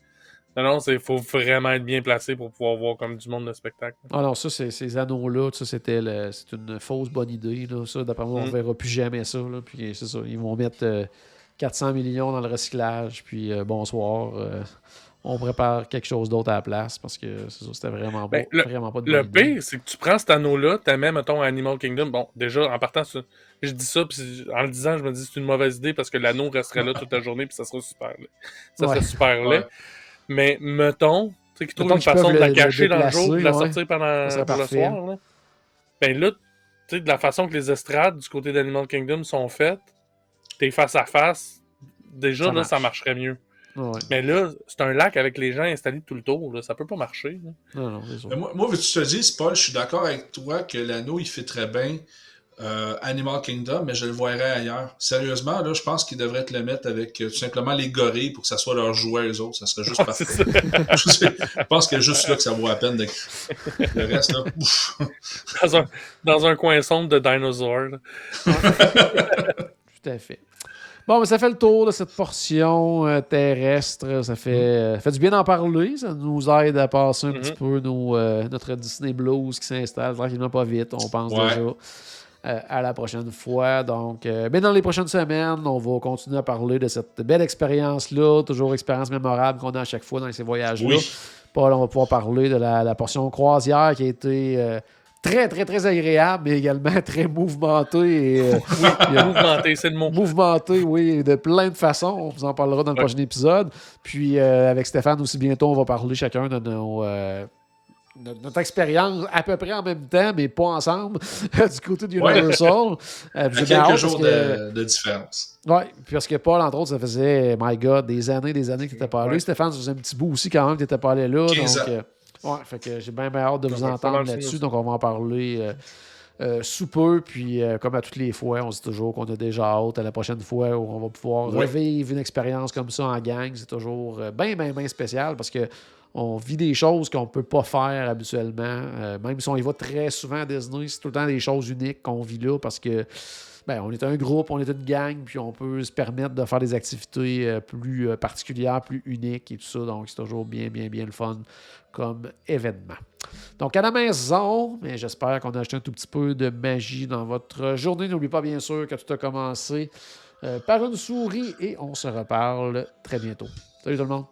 Non, non, il faut vraiment être bien placé pour pouvoir voir comme du monde de spectacle. Ah non, ça, ces anneaux-là, ça, c'était c'est une fausse bonne idée. Là. Ça, d'après moi, on ne Mm. verra plus jamais ça. Là. Puis c'est ça, ils vont mettre euh, 400 millions dans le recyclage, puis euh, bonsoir. euh, on prépare quelque chose d'autre à la place parce que c'était vraiment, Ben, le- vraiment pas de Le pire, c'est que tu prends cet anneau-là, tu mets, mettons, Animal Kingdom. Bon, déjà, en partant, c'est- je dis ça, puis en le disant, je me dis c'est une mauvaise idée parce que l'anneau resterait là toute la journée, puis ça serait super laid. Ça Ouais. serait super laid. Ouais. Mais mettons, tu sais, qu'ils trouvent une façon de la cacher dans le jour, de la ouais. sortir pendant pour le soir. Là. Ben là, tu sais, de la façon que les estrades du côté d'Animal Kingdom sont faites, t'es face à face, déjà, Ça là, marche. ça marcherait mieux. Ouais. Mais là, c'est un lac avec les gens installés tout le tour, là, ça peut pas marcher. là. Non, non, moi, moi veux-tu te dire, Paul, je suis d'accord avec toi que l'anneau, il fait très bien euh, Animal Kingdom, mais je le verrais ailleurs. Sérieusement, là, je pense qu'ils devraient te le mettre avec euh, tout simplement les gorilles pour que ça soit leur jouet, eux autres. Ça serait juste parfait. (laughs) je sais- je pense que juste là que ça vaut la peine. De... Le reste, là, ouf. dans, un, dans un coin sombre de dinosaures. (laughs) Tout à fait. Bon, mais ça fait le tour de cette portion euh, terrestre. Ça fait, euh, fait du bien d'en parler. Ça nous aide à passer un petit peu nos, euh, notre Disney Blues qui s'installe tranquillement pas vite. On pense Ouais. déjà euh, à la prochaine fois. Donc, euh, ben, dans les prochaines semaines, on va continuer à parler de cette belle expérience-là. Toujours expérience mémorable qu'on a à chaque fois dans ces voyages-là. Oui. Paul, on va pouvoir parler de la, la portion croisière qui a été euh, très, très, très agréable, mais également (laughs) très mouvementée. Et, euh, (laughs) il y a- Mouvementé, c'est le mot. mouvementé, oui, de plein de façons. On vous en parlera dans le Ouais. prochain épisode. Puis avec Stéphane aussi bientôt, on va parler chacun de nos, euh, notre expérience à peu près en même temps, mais pas ensemble, (laughs) du côté de Ouais. Universal. Euh, (laughs) À j'ai bien hâte quelques jours que- de, de différence. Ouais, puis parce que Paul, entre autres, ça faisait, my God, des années, des années que tu n'étais pas allé. Ouais. Stéphane, ça faisait un petit bout aussi quand même que tu n'étais pas allé là. 15 donc, euh, ouais, fait que j'ai bien, bien hâte de vous entendre là-dessus. Donc, on va en parler euh, euh, sous peu. Puis, euh, comme à toutes les fois, on se dit toujours qu'on a déjà hâte à la prochaine fois où on va pouvoir Ouais. revivre une expérience comme ça en gang. C'est toujours euh, bien, bien, bien spécial parce que on vit des choses qu'on ne peut pas faire habituellement. Euh, même si on y va très souvent à Disney, c'est tout le temps des choses uniques qu'on vit là parce que ben, on est un groupe, on est une gang, puis on peut se permettre de faire des activités euh, plus euh, particulières, plus uniques et tout ça. Donc, c'est toujours bien, bien, bien le fun comme événement. Donc, à la maison, mais j'espère qu'on a acheté un tout petit peu de magie dans votre journée. N'oubliez pas, bien sûr, que tout a commencé par une souris et on se reparle très bientôt. Salut tout le monde!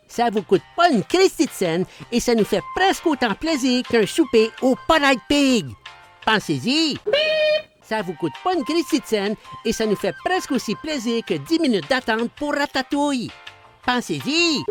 Ça vous coûte pas une Christie de et ça nous fait presque autant plaisir qu'un souper au Polite Pig. Pensez-y! Ça vous coûte pas une Christie de et ça nous fait presque aussi plaisir que 10 minutes d'attente pour Ratatouille. Pensez-y!